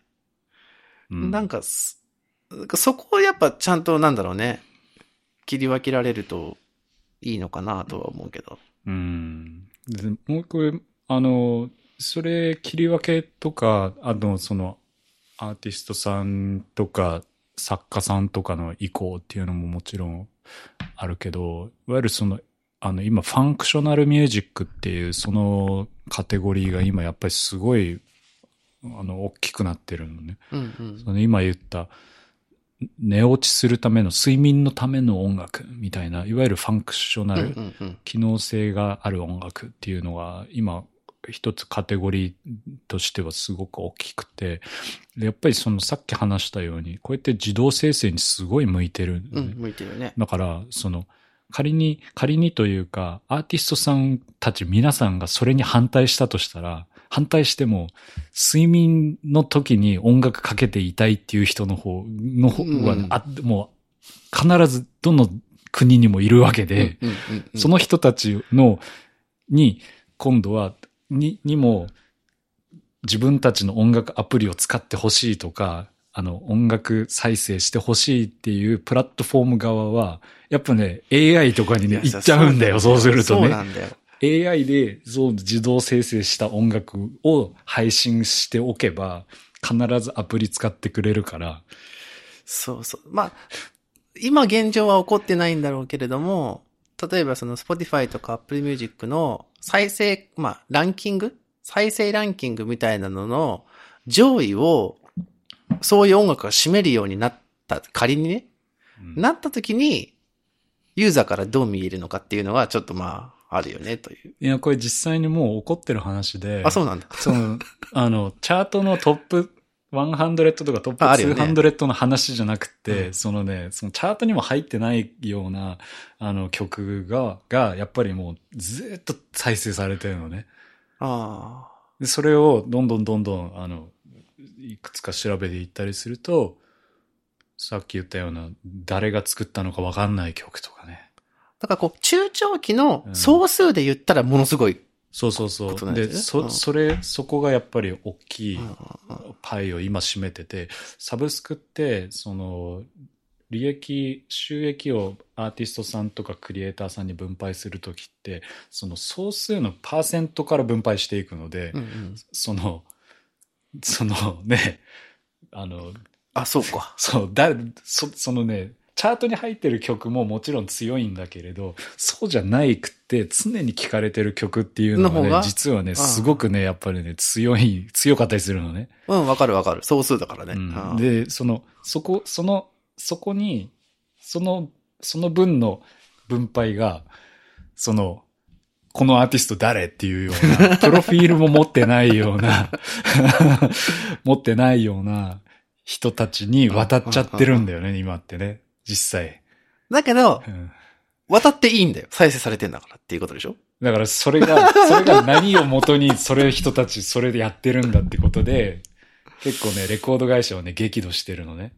うんなんかそこをやっぱちゃんとなんだろうね。切り分けられるといいのかなとは思うけど。うん。でもうこれ、あの、それ切り分けとか、あの、その、アーティストさんとか、作家さんとかの意向っていうのももちろんあるけど、いわゆるその、あの、今、 functional music っていう、そのカテゴリーが今やっぱりすごい、あの、大きくなってるのね。うんうん。その今言った、寝落ちするための、睡眠のための音楽みたいな、いわゆるファンクショナうんル。機能性がある音楽っていうのが今一つカテゴリーとしてはすごく大きくてでやっぱりそのさっき話したようにこうやって自動生成にすごい向いてるね、うん、向いてるね。だからその仮に仮にというかアーティストさんたち皆さんがそれに反対したとしたら反対しても睡眠の時に音楽かけていたいっていう人の方の方は、うん。あもう必ずどの国にもいるわけで、その人たちの、に、今度は、に、にも、自分たちの音楽アプリを使ってほしいとか、あの、音楽再生してほしいっていうプラットフォーム側は、やっぱね、AI とかにね、行っちゃうんだよ、そうするとそうね。なんだよ。AI でそう自動生成した音楽を配信しておけば、必ずアプリ使ってくれるから、そうそう。まあ、今現状は起こってないんだろうけれども、例えばその Spotify とか Apple Music の再生、まあ、ランキング？再生ランキングみたいなのの上位を、そういう音楽が占めるようになった、仮にね、うんなった時に、ユーザーからどう見えるのかっていうのはちょっとまあ、あるよね、という。いや、これ実際にもう起こってる話で、あ、そうなんだ。その、あの、チャートのトップ100とかトップああるよね200の話じゃなくて、うんそのね、そのチャートにも入ってないような、あの曲が、が、やっぱりもうずっと再生されてるのね。あで、それをどんどんどんどん、あの、いくつか調べていったりすると、さっき言ったような、誰が作ったのかわかんない曲とかね。あ。だからこう、中長期の総数で言ったらものすごい。そうそうそう。で、そ、うんそれ、そこがやっぱり大きいうんうんうんパイを今占めてて、サブスクって、その、利益、収益をアーティストさんとかクリエイターさんに分配するときって、その総数のパーセントから分配していくので、うんうんその、そのね、あの、あ、そうか。そう、だ、そ、そのね、チャートに入ってる曲ももちろん強いんだけれど、そうじゃないくって常に聴かれてる曲っていうのがねが、実はね、んすごくね、やっぱりね、強い、強かったりするのね。うん、わかるわかる。総数だからね。うんうんで、その、そこ、その、そこに、その、その分の分配が、その、このアーティスト誰っていうような、プロフィールも持ってないような、持ってないような人たちに渡っちゃってるんだよね、今ってね。実際。だけど、うん渡っていいんだよ。再生されてんだからっていうことでしょ？だからそれが、それが何をもとにそれ人たちそれでやってるんだってことで、結構ね、レコード会社はね、激怒してるのね。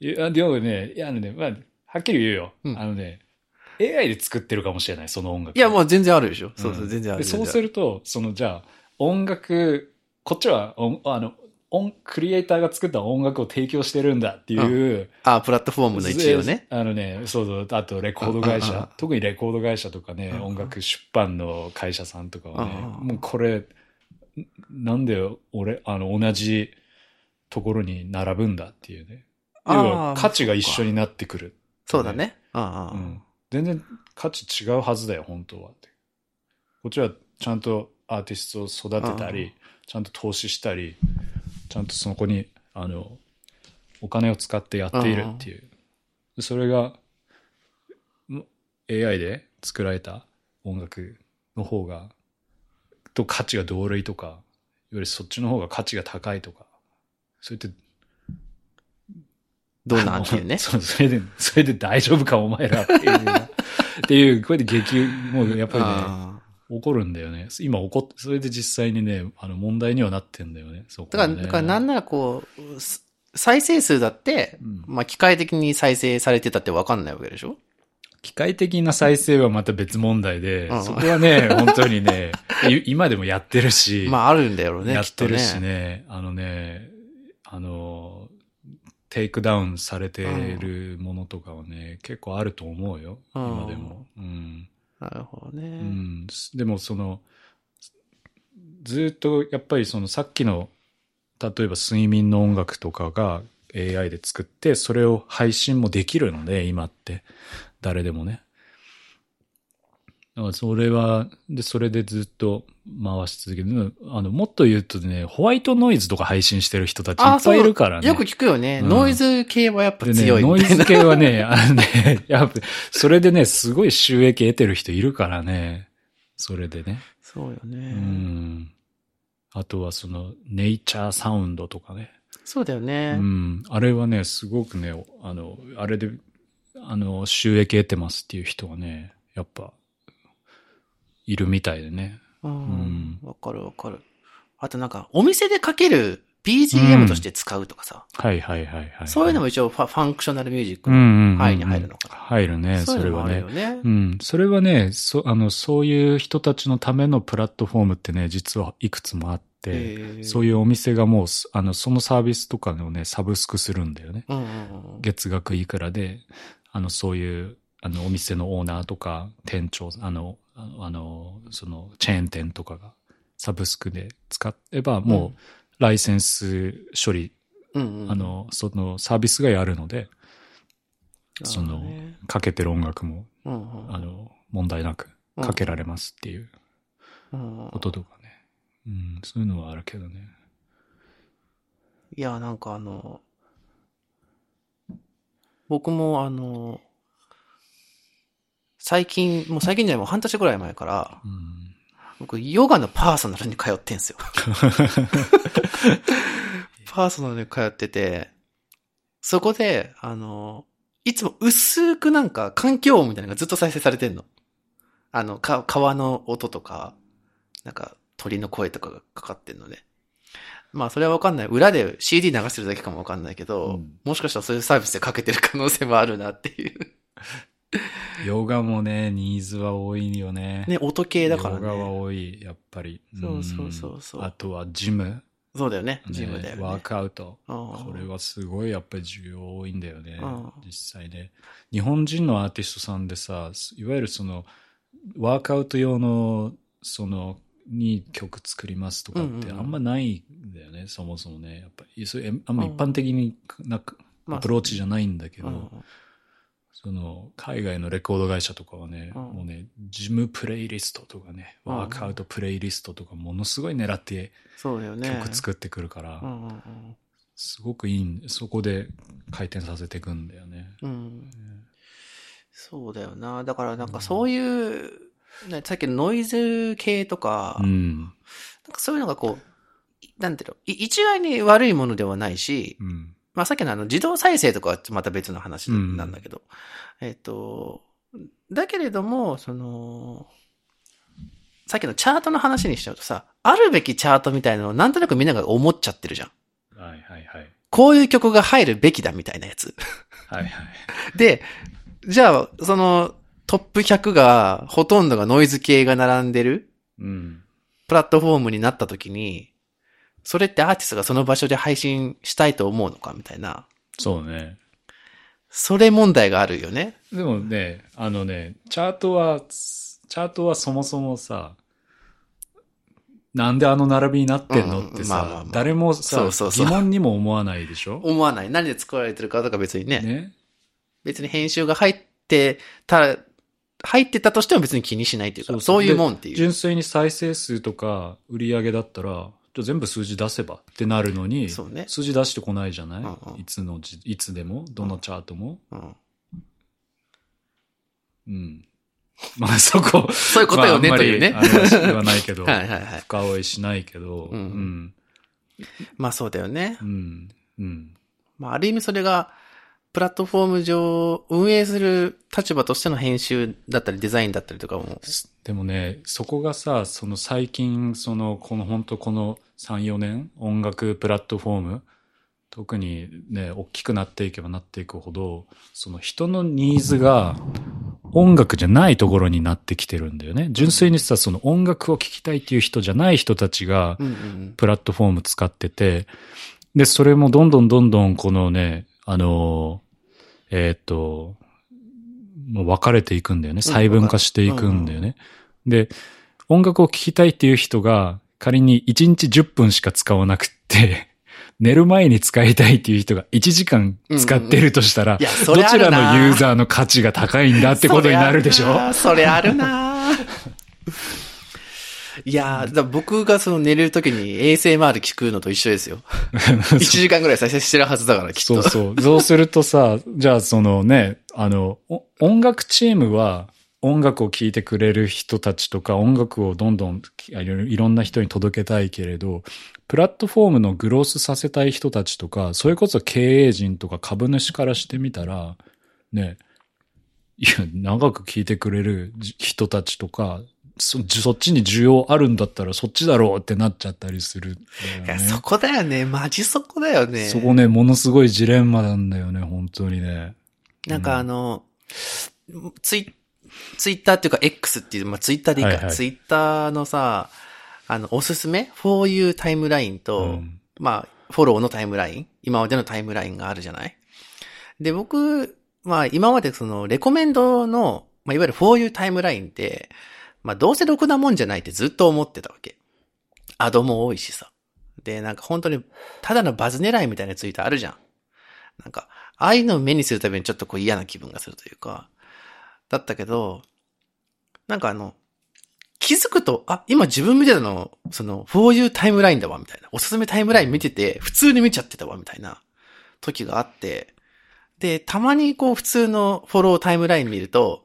いや、でもね、いや、あのね、まあ、はっきり言うよ。うんあのね、AI で作ってるかもしれない、その音楽。いや、もう全然あるでしょ。そうそう、うん全然ある。でそうする。ると、その、じゃあ、音楽、こっちは、おあの、音、クリエイターが作った音楽を提供してるんだっていう、あ、プラットフォームの一応ね。あのね、そうそう、あとレコード会うんうんうん社、特にレコード会社とかね、うんうん音楽出版の会社さんとかはねうん、うんもうこれ、んなんで俺、あの、同じところに並ぶんだっていうね。要あはー価値が一緒になってくる。そうだね。うんううんん。全然価値違うはずだよ、本当はって。こっちはちゃんとアーティストを育てたうんり、ちゃんと投資したり、ちゃんとそこに、あの、お金を使ってやっているっていう。それが、ん AI で作られた音楽の方が、と価値が同類とか、よりそっちの方が価値が高いとか、それってどうなんていうね。そう、それで、それで大丈夫かお前らっていう。っていう、これで激、もうやっぱりね、あ怒るんだよね。今怒って、それで実際にね、あの問題にはなってんだよね。そこーだから、だからなんならこう、す再生数だって、うんまあ、機械的に再生されてたってわかんないわけでしょ？機械的な再生はまた別問題で、うんそこはね、本当にね、い今でもやってるし、まあ、あるんだよね、やってるしね、あのね、あの、 takedown されてるものとかはね、結構あると思うよ、うん。今でも。うん。なるほどね。うん、でもそのずっとやっぱりそのさっきの例えば睡眠の音楽とかが AI で作ってそれを配信もできるので今って。誰でもねだからそれはでそれでずっと回し続けるあのもっと言うとねホワイトノイズとか配信してる人たちいっぱいいるからねよく聞くよね。うんノイズ系はやっぱ強いノイ。ズ系はね、あのね、やっぱ、それでね、すごい収益得てる人いるからね。それでね。うそうよね。ん。あとはその、 nature sound とかね。そうだよね。うん。あれはね、すごくね、あの、あれで、あの、収益得てますっていう人がね、やっぱ、いるみたいでね。うん。わかるわかる。あとなんか、お店でかける BGM として使うとかさ。はいはいはいはい。そういうのも、も一応ファファンクショナルミュージックうんうんうんうん範囲に入るのかな。入るね、それはねう。ん。それはね、そ、あの、そういう人たちのためのプラットフォームってね、実はいくつもあって、そういうお店がもうす、あの、そのサービスとかのね、サブスクするんだよね。うんうんうん。月額いくらで、あの、そういう、あの、お店のオーナーとか、店長、あの、あの、その、チェーン店とかが、サブスクで使えば、もう、ライセンス処理、うんうん。あの、その、サービスがやるので、そのかけてる音楽も、うんうんあの、問題なくかけられますっていううんこととかね。うん、そういうのはあるけどね。いや、なんかあの、僕もあの、最近、もう最近じゃないもう半年ぐらい前から、うん。僕、ヨガのパーソナルに通ってんすよ。パーソナルに通ってて、そこで、あの、いつも薄くなんか環境音みたいなのがずっと再生されてんの。あの、か、川の音とか、なんか鳥の声とかがかかってんので。まあそれはわかんない。裏で CD 流してるだけかもわかんないけど、うんもしかしたらそういうサービスでかけてる可能性もあるなっていう。ヨガもね、ニーズは多いよね。ね、音系だからヨガはね。多い、やっぱり。そうそうそうそうんあとはジム。そうだよね。ねジムだよね。ワークアウト。ここれはすごいやっぱり需要多いんだよねうん。実際ね。日本人のアーティストさんでさ、いわゆるその、ワークアウト用の、その、に曲作りますとかってあんまないんだよね、そもそもね。やっぱり、あんま一般的になんか、まあアプローチじゃないんだけど、うんその、海外のレコード会社とかはね、うんもうね、ジムプレイリストとかね、うんワークアウトプレイリストとかものすごい狙ってそうだよね。曲作ってくるから、うんうんすごくいいんそこで回転させていくんだよね。うん。うん。そうだよな。だからなんかそういう、ね、さっきのノイズ系とか、うん。なんかそういうのがこう、なんていうの、い一概に悪いものではないし、うん。まあさっきのあの自動再生とかはまた別の話なんだけど、えっ、と、だけれども、その、さっきのチャートの話にしちゃうとさ、あるべきチャートみたいなのをなんとなくみんなが思っちゃってるじゃん。はいはいはい。こういう曲が入るべきだみたいなやつ。はいはい。で、じゃあ、そのトップ100が、ほとんどがノイズ系が並んでるうん。プラットフォームになった時に、それってアーティストがその場所で配信したいと思うのかみたいな、そうね。それ問題があるよね。でもね、あのね、チャートは、チャートはそもそもさ、なんであの並びになってんのうんってさ誰もそさうそうそう疑問にも思わないでしょ？思わない。何で作られてるかとか別にね。ね。別に編集が入ってた、入ってたとしても別に気にしないっていうか、そういうもんっていう。純粋に再生数とか売り上げだったら、じゃあ全部数字出せばってなるのに、ね。数字出してこないじゃない、うんうんいつのじ、いつでも、どのチャートも？うん。うん。まあそこ。そういうことよね、まあというね。あないけど、はいはいはい。深追いしないけど、うんうん。まあそうだよね。うん。うん。まあある意味それが、プラットフォーム上、運営する立場としての編集だったりデザインだったりとかも。でもね、そこがさ、その最近、その、この本当この3、4年、音楽プラットフォーム、特にね、大きくなっていけばなっていくほど、その人のニーズが音楽じゃないところになってきてるんだよね。純粋にさ、その音楽を聴きたいっていう人じゃない人たちがプラットフォーム使ってて、で、それもどんどんどんどんこのね、あの、えーっと、もう分かれていくんだよね。細分化していくんだよね。で、音楽を聴きたいっていう人が仮に1日10分しか使わなくって、寝る前に使いたいっていう人が1時間使ってるとしたら、どちらのユーザーの価値が高いんだってことになるでしょ？それあるないやー、僕がその寝れるときに ASMR 聞くのと一緒ですよ。1時間ぐらい再生してるはずだから、きっと。そうそう。そうするとさ、じゃあそのね、あの、お音楽チームは音楽を聴いてくれる人たちとか音楽をどんどんいろいろいろんな人に届けたいけれど、プラットフォームのグロースさせたい人たちとか、それこそ経営陣とか株主からしてみたら、ね、いや、長く聞いてくれる人たちとか、そそっちに需要あるんだったらそっちだろうってなっちゃったりするね、いや、そこだよね。マジそこだよね。そこね、ものすごいジレンマなんだよね、本当にね。なんかあの、ツイ、ツイッターっていうか X っていう、まあツイッターでいいか、はいはいツイッターのさ、あの、おすすめ ?for you タイムラインと、うんまあ、フォローのタイムライン？今までのタイムラインがあるじゃない？で、僕、まあ、今までその、レコメンドの、まあ、いわゆる for you タイムラインって、まあ、どうせろくなもんじゃないってずっと思ってたわけ。アドも多いしさ。で、なんか本当に、ただのバズ狙いみたいなツイートあるじゃん。なんか、ああいうのを目にするたびにちょっとこう嫌な気分がするというか、だったけど、なんかあの、気づくと、あ、今自分見てたの、その、for you タイムラインだわ、みたいな。おすすめタイムライン見てて、普通に見ちゃってたわ、みたいな時があって、で、たまにこう普通のフォロータイムライン見ると、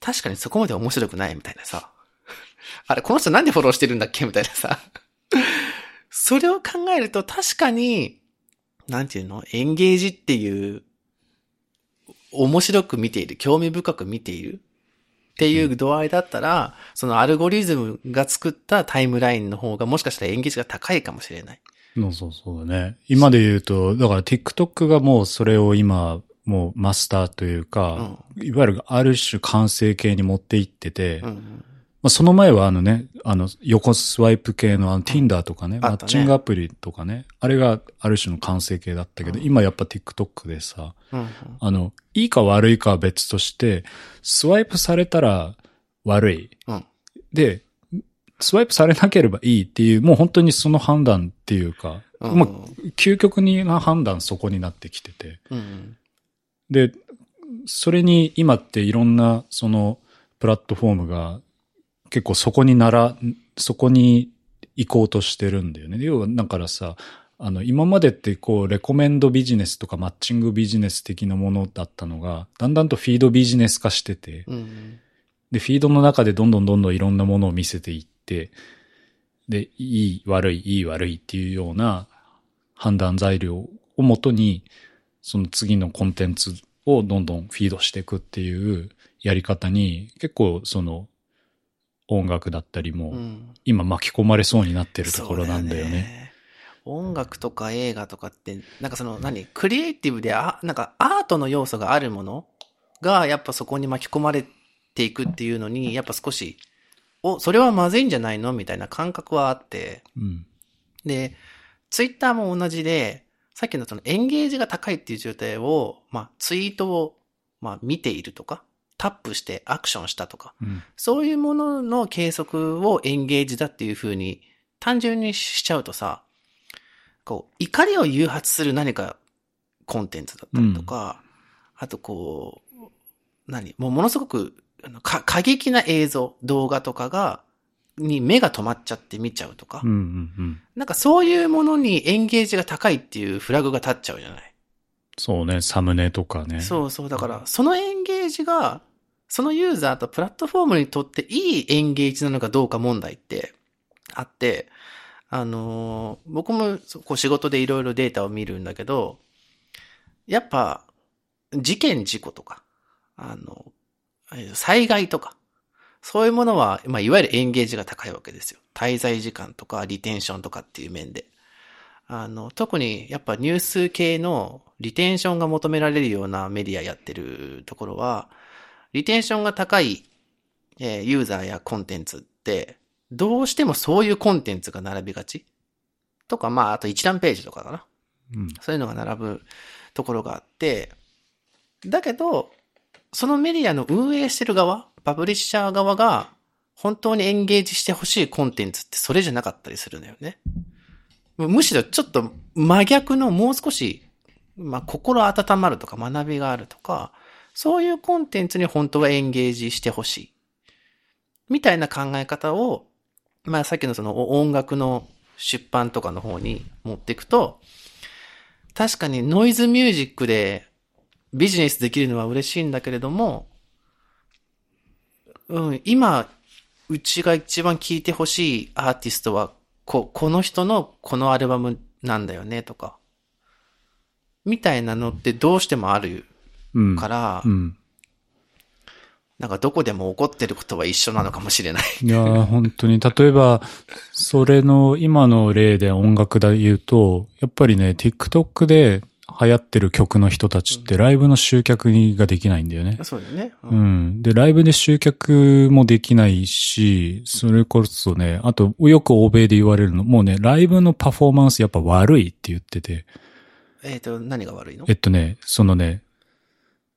確かにそこまで面白くないみたいなさ。あれ、この人なんでフォローしてるんだっけみたいなさ。それを考えると確かに、なんていうの？エンゲージっていう、面白く見ている、興味深く見ているっていう度合いだったら、そのアルゴリズムが作ったタイムラインの方がもしかしたらエンゲージが高いかもしれない。そうそうそうだね。今で言うと、だから TikTok がもうそれを今、もうマスターというか、いわゆるある種完成形に持っていってて、うんうん。まあ、その前はあのね、あの、横スワイプ系のあの Tinder とかね、マッチングアプリとかね、あれがある種の完成形だったけど、今やっぱ TikTok でさ、うんうん。あの、いいか悪いかは別として、スワイプされたら悪い。うんで、スワイプされなければいいっていう、もう本当にその判断っていうか、うんまあ、究極な判断そこになってきてて。うんうん。で、それに今っていろんなそのプラットフォームが結構そこになら、そこに行こうとしてるんだよね。要はだからさ、あの今までってこうレコメンドビジネスとかマッチングビジネス的なものだったのが、だんだんとフィードビジネス化してて、うんうん。で、フィードの中でどんどんどんどんいろんなものを見せていって、で、いい、悪い、いい、悪いっていうような判断材料をもとに、その次のコンテンツをどんどんフィードしていくっていうやり方に、結構その音楽だったりも、うん今巻き込まれそうになってるところなんだよね。ね。音楽とか映画とかって、なんかその何？クリエイティブで、あ、なんかアートの要素があるものが、やっぱそこに巻き込まれていくっていうのに、やっぱ少し、お、それはまずいんじゃないの？みたいな感覚はあって。うん。で、ツイッターも同じで、さっきのそのエンゲージが高いっていう状態を、まあツイートを、まあ見ているとか、タップしてアクションしたとか、うん。そういうものの計測をエンゲージだっていう風に単純にしちゃうとさ、こう、怒りを誘発する何かコンテンツだったりとか、あとこう、何？もうものすごく過激な映像、動画とかが、に目が止まっちゃって見ちゃうとか、うんうんうん。なんかそういうものにエンゲージが高いっていうフラグが立っちゃうじゃない？そうね、サムネとかね。そうそう。だから、そのエンゲージが、そのユーザーとプラットフォームにとっていいエンゲージなのかどうか問題ってあって、あのー僕もこう仕事でいろいろデータを見るんだけど、やっぱ、事件事故とか、あの、災害とか、そういうものは、まあ、いわゆるエンゲージが高いわけですよ。滞在時間とか、リテンションとかっていう面で。あの、特にやっぱニュース系のリテンションが求められるようなメディアやってるところは、リテンションが高い、えーユーザーやコンテンツって、どうしてもそういうコンテンツが並びがち？とか、まあ、あと一覧ページとかかな。うん。そういうのが並ぶところがあって、だけど、そのメディアの運営してる側、パブリッシャー側が、本当にエンゲージしてほしいコンテンツってそれじゃなかったりするのよね。むしろちょっと真逆のもう少し、まあ、心温まるとか学びがあるとか、そういうコンテンツに本当はエンゲージしてほしい。みたいな考え方を、まあさっきのその音楽の出版とかの方に持っていくと、確かにノイズミュージックでビジネスできるのは嬉しいんだけれども、うん、今、うちが一番聴いてほしいアーティストは、こ、この人のこのアルバムなんだよね、とか。みたいなのってどうしてもある。から、うん。なんかどこでも起こってることは一緒なのかもしれない。いやー、本当に。例えば、それの今の例で音楽で言うと、やっぱりね、TikTok で流行ってる曲の人たちってライブの集客ができないんだよね。そうだよね。う。ん。で、ライブで集客もできないし、それこそね、あと、よく欧米で言われるの、もうね、ライブのパフォーマンスやっぱ悪いって言ってて、えっ、と、何が悪いの？えっとね、そのね、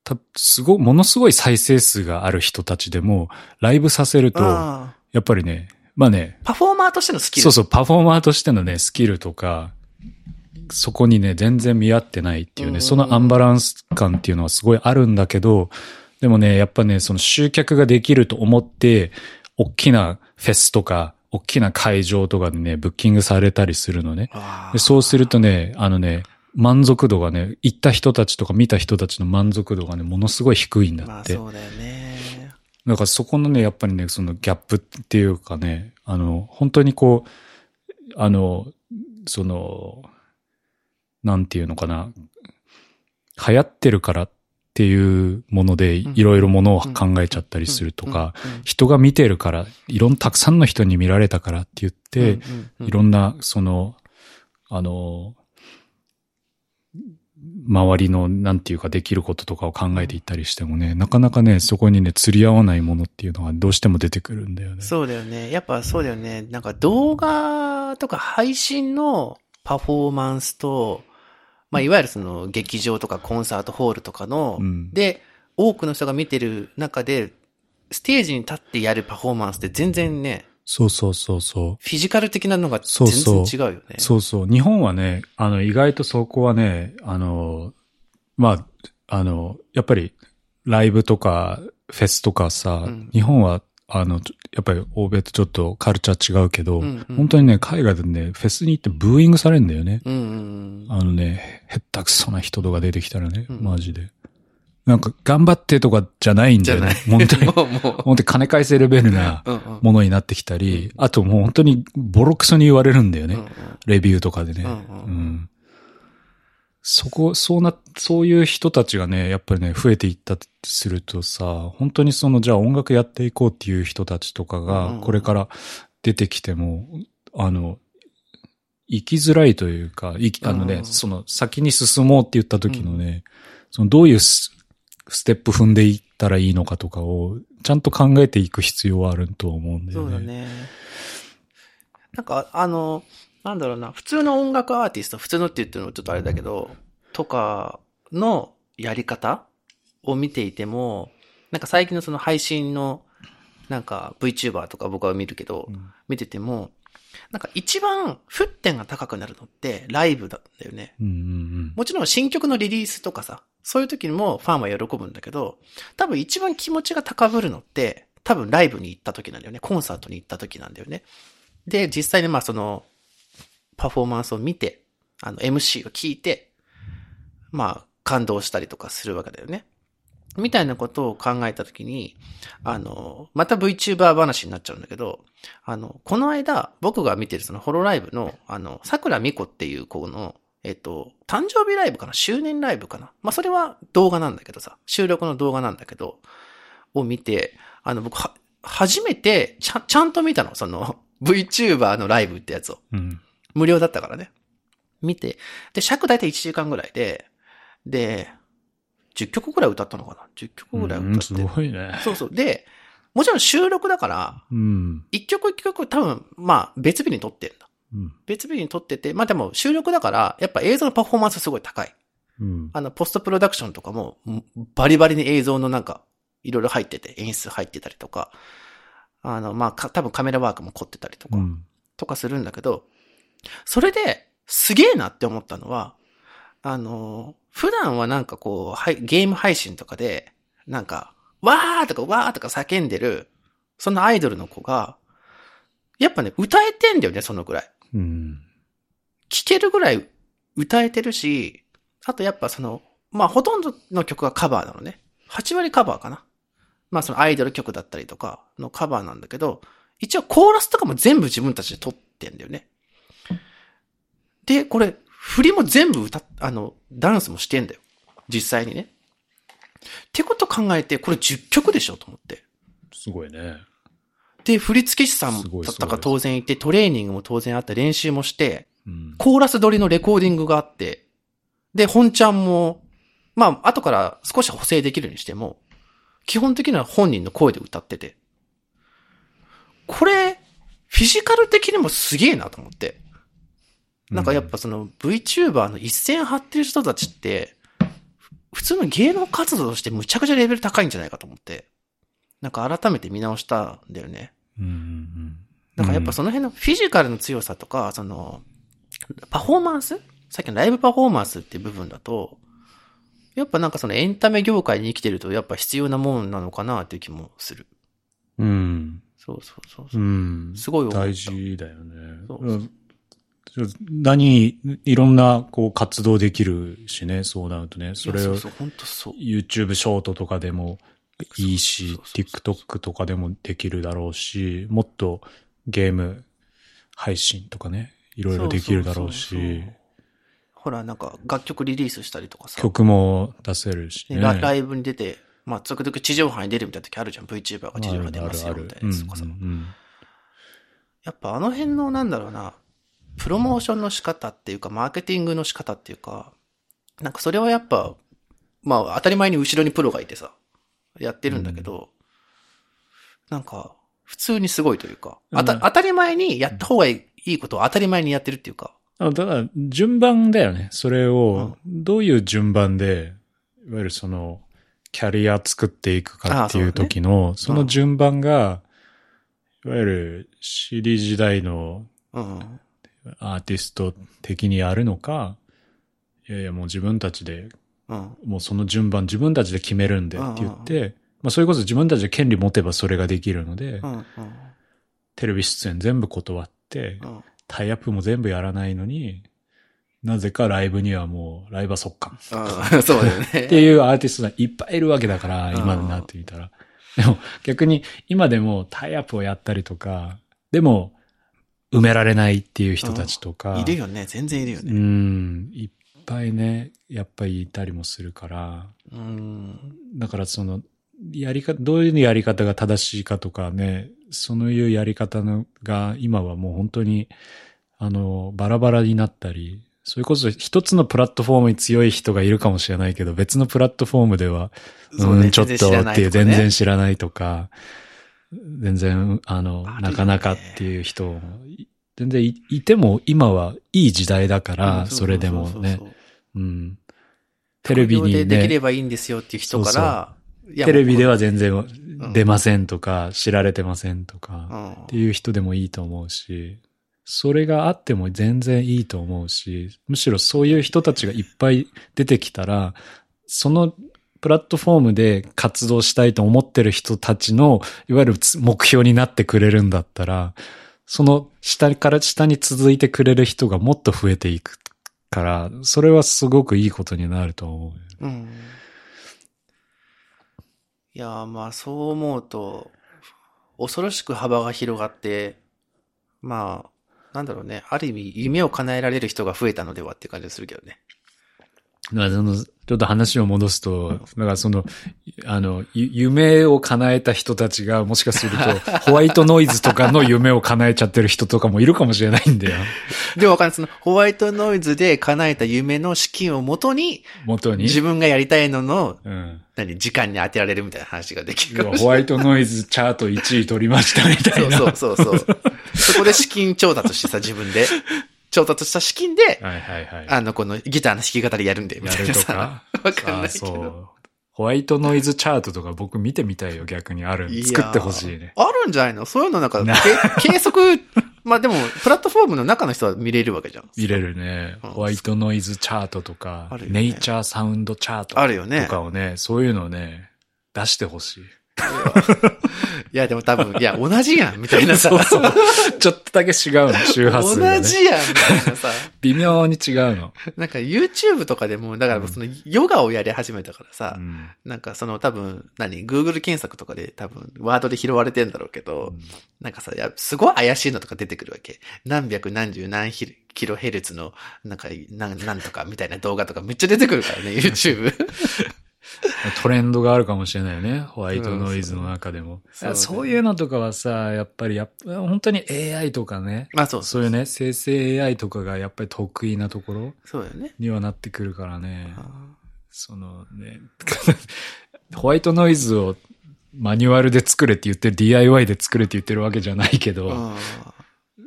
た、すご、ものすごい再生数がある人たちでも、ライブさせると、やっぱりね、まあね、パフォーマーとしてのスキル。そうそう、パフォーマーとしてのね、スキルとか、そこにね、全然見合ってないっていうね、うんそのアンバランス感っていうのはすごいあるんだけど、でもね、やっぱね、その集客ができると思って、大きなフェスとか、大きな会場とかでね、ブッキングされたりするのね。そうするとね、あのね、満足度がね、行った人たちとか見た人たちの満足度がね、ものすごい低いんだって。まあそうだよね。だからそこのね、やっぱりね、そのギャップっていうかね、あの、本当にこう、あの、その、なんていうのかな、流行ってるからっていうもので、ん。いろいろものを考えちゃったりするとか、人が見てるから、いろんなたくさんの人に見られたからって言って、いろんな、その、あの、周りの、なんていうか、できることとかを考えていったりしてもね、なかなかね、そこにね、釣り合わないものっていうのがどうしても出てくるんだよね。そうだよね。やっぱそうだよね。なんか動画とか配信のパフォーマンスと、まあいわゆるその劇場とかコンサートホールとかの、うんで、多くの人が見てる中で、ステージに立ってやるパフォーマンスって全然ね、そうそうそうそう。フィジカル的なのが全然違うよね。そうそう。日本はね、あの、意外とそこはね、あの、まあ、あの、やっぱり、ライブとか、フェスとかさ、うん日本は、あの、やっぱり欧米とちょっとカルチャー違うけど、うんうん本当にね、海外でね、フェスに行ってブーイングされるんだよね。うんうんあのね、へったくそな人とか出てきたらね、うんマジで。なんか、頑張ってとかじゃないんだよね。本当に。もう、もう。本当に金返せレベルなうんうんものになってきたり、あともう本当にボロクソに言われるんだよね。うんうんレビューとかでね。うんううんん。そこ、そうな、そういう人たちがね、やっぱりね、増えていったとするとさ、本当にその、じゃあ音楽やっていこうっていう人たちとかうんがうん、これから出てきても、あの、生きづらいというか、生き、あのね、うんその、先に進もうって言った時のね、その、どういうスステップ踏んでいったらいいのかとかを、ちゃんと考えていく必要はあると思うんだよね。そうだね。なんか、あの、なんだろうな、普通の音楽アーティスト、普通のって言ってるのもちょっとあれだけど、とかのやり方を見ていても、なんか最近のその配信の、なんか VTuber とか僕は見るけど、うん見てても、なんか一番沸点が高くなるのってライブだよね。うんうんもちろん新曲のリリースとかさ、そういう時にもファンは喜ぶんだけど、多分一番気持ちが高ぶるのって、多分ライブに行った時なんだよね。コンサートに行った時なんだよね。で、実際にまあその、パフォーマンスを見て、あの MC を聞いて、まあ感動したりとかするわけだよね。みたいなことを考えたときに、あの、また VTuber 話になっちゃうんだけど、あの、この間、僕が見てるそのホロライブの、あの、桜美子っていう子の、えっと、誕生日ライブかな？周年ライブかな？まあ、それは動画なんだけどさ、収録の動画なんだけど、を見て、あの、僕は、初めて、ちゃん、ちゃんと見たの、その、VTuber のライブってやつを。うん。無料だったからね。見て、で、尺大体1時間ぐらいで、で、10曲ぐらい歌ったのかな ?10 曲ぐらいうんす歌って。ごいね。そうそう。で、もちろん収録だから、うん。一曲一曲多分、まあ別日に撮ってんだ。うん。別日に撮ってて、まあでも収録だから、やっぱ映像のパフォーマンスすごい高い。うん。あの、ポストプロダクションとかも、んバリバリに映像のなんか、いろいろ入ってて、演出入ってたりとか、あの、まあか、多分カメラワークも凝ってたりとか、うん。とかするんだけど、それで、すげえなって思ったのは、あの、普段はなんかこう、はい、ゲーム配信とかで、なんか、わーとかわーとか叫んでる、そのアイドルの子が、やっぱね、歌えてんだよね、そのぐらい。うん。聴けるぐらい歌えてるし、あとやっぱその、まあほとんどの曲がカバーなのね。8割カバーかな。まあそのアイドル曲だったりとかのカバーなんだけど、一応コーラスとかも全部自分たちで撮ってんだよね。で、これ、振りも全部歌っ、あの、ダンスもしてんだよ。実際にね。ってこと考えて、これ10曲でしょと思って。すごいね。で、振付師さんだったか当然いて、トレーニングも当然あって、練習もして、うん。コーラス撮りのレコーディングがあって、で、本ちゃんも、まあ、後から少し補正できるにしても、基本的には本人の声で歌ってて。これ、フィジカル的にもすげえなと思って。なんかやっぱその VTuber の一線張ってる人たちって、普通の芸能活動としてむちゃくちゃレベル高いんじゃないかと思って。なんか改めて見直したんだよね。うんうんなんかやっぱその辺のフィジカルの強さとか、その、パフォーマンス？さっきのライブパフォーマンスっていう部分だと、やっぱなんかそのエンタメ業界に生きてるとやっぱ必要なもんなのかなっていう気もする。うん。うん。そうそうそうそうう。ん。すごい大事だよね。そううん何、いろんな、こう、活動できるしね、そうなるとね。それを。YouTube ショートとかでもいいし TikTok とかでもできるだろうし、もっとゲーム配信とかね、いろいろできるだろうそうそうそうし、ほら、なんか楽曲リリースしたりとかさ。曲も出せるしね。ねラライブに出て、まあ、時々地上波に出るみたいな時あるじゃん。VTuber が地上波出ますよ、みたいなやつとかさやっぱあの辺のなんだろうな、プロモーションの仕方っていうか、マーケティングの仕方っていうか、なんかそれはやっぱ、まあ当たり前に後ろにプロがいてさ、やってるんだけど、なんか、普通にすごいというか、あたうん当たり前にやった方がいいことを当たり前にやってるっていうか、あだから、順番だよね。それを、どういう順番で、いわゆるその、キャリア作っていくかっていう時の、その順番が、いわゆる CD 時代のうん。アーティスト的にやるのか、いやいやもう自分たちで、うん。もうその順番自分たちで決めるんでって言って、まあそれこそ自分たちで権利持てばそれができるので、うん。うん。テレビ出演全部断って、うん。タイアップも全部やらないのに、なぜかライブにはもうライバー速乾うん。そうだよね。っていうアーティストがいっぱいいるわけだから、うん今になってみたら。でも逆に今でもタイアップをやったりとか、でも埋められないっていう人たちとか、いるよね。全然いるようね。ん、いっぱいね、やっぱりいたりもするから、うん。だからその、やり方、どういうやり方が正しいかとかね、そういうやり方のが今はもう本当に、あの、バラバラになったり、それこそ一つのプラットフォームに強い人がいるかもしれないけど、別のプラットフォームでは、そうねん、ちょっとっていう、全然知らないとか、全然、あの、なかなかっていう人全然いいても今はいい時代だから、うんそれでもね。そうん。テレビに副業でできれね、ばいいんですよっていう人から、テレビではも全然出ませんとか、知られてませんとうか、うん。っていう人でもいいと思うし、それがあっても全然いいと思うし、むしろそういう人たちがいっぱい出てきたら、そのプラットフォームで活動したいと思ってる人たちの、いわゆるつ目標になってくれるんだったら、その下から下に続いてくれる人がもっと増えていくから、それはすごくいいことになると思う。うん。いやー、まあそう思うと、恐ろしく幅が広がって、まあ、なんだろうね、ある意味夢を叶えられる人が増えたのではって感じがするけどね。だからその、ちょっと話を戻すと、だからその、あの、ゆ夢を叶えた人たちが、もしかすると、ホワイトノイズとかの夢を叶えちゃってる人とかもいるかもしれないんだよ。でもわかんない。その、ホワイトノイズで叶えた夢の資金をもとに、元に？自分がやりたいのの、うん。何、時間に当てられるみたいな話ができるかもしれない。ホワイトノイズチャート1位取りましたみたいな。そうそうそうそう。そこで資金調達してさ、自分で。調達した資金で、はいはいはい。あの、このギターの弾き語りやるんで、みたいなさ。わかんないあけど。そう。ホワイトノイズチャートとか僕見てみたいよ、逆にある作ってほしいね。あるんじゃないの？そういうのなんか、計測、まあでも、プラットフォームの中の人は見れるわけじゃん。見れるね。うんホワイトノイズチャートとか、ねネイチャーサウンドチャートとかをね、そういうのをね、出してほしい。いや、でも多分、いや、同じやん、みたいなさ。そうそう。ちょっとだけ違うの、周波数が、ね。同じやん、みたいなさ。微妙に違うの。なんか YouTube とかでも、だからそのヨガをやり始めたからさ、うんなんかその多分、何 ?Google 検索とかで多分、ワードで拾われてんだろうけど、なんかさ、いや、すごい怪しいのとか出てくるわけ。何百何十何ヒキロヘルツの、なんか、なんなんとかみたいな動画とかめっちゃ出てくるからね、YouTube。トレンドがあるかもしれないよね。ホワイトノイズの中でも。そういうのとかはさ、やっぱりやっぱ、本当に AI とかね、まあそうそういうね、生成 AI とかがやっぱり得意なところそうだよね。にはなってくるからね。あそのね、ホワイトノイズをマニュアルで作れって言ってる、DIY で作れって言ってるわけじゃないけど、ー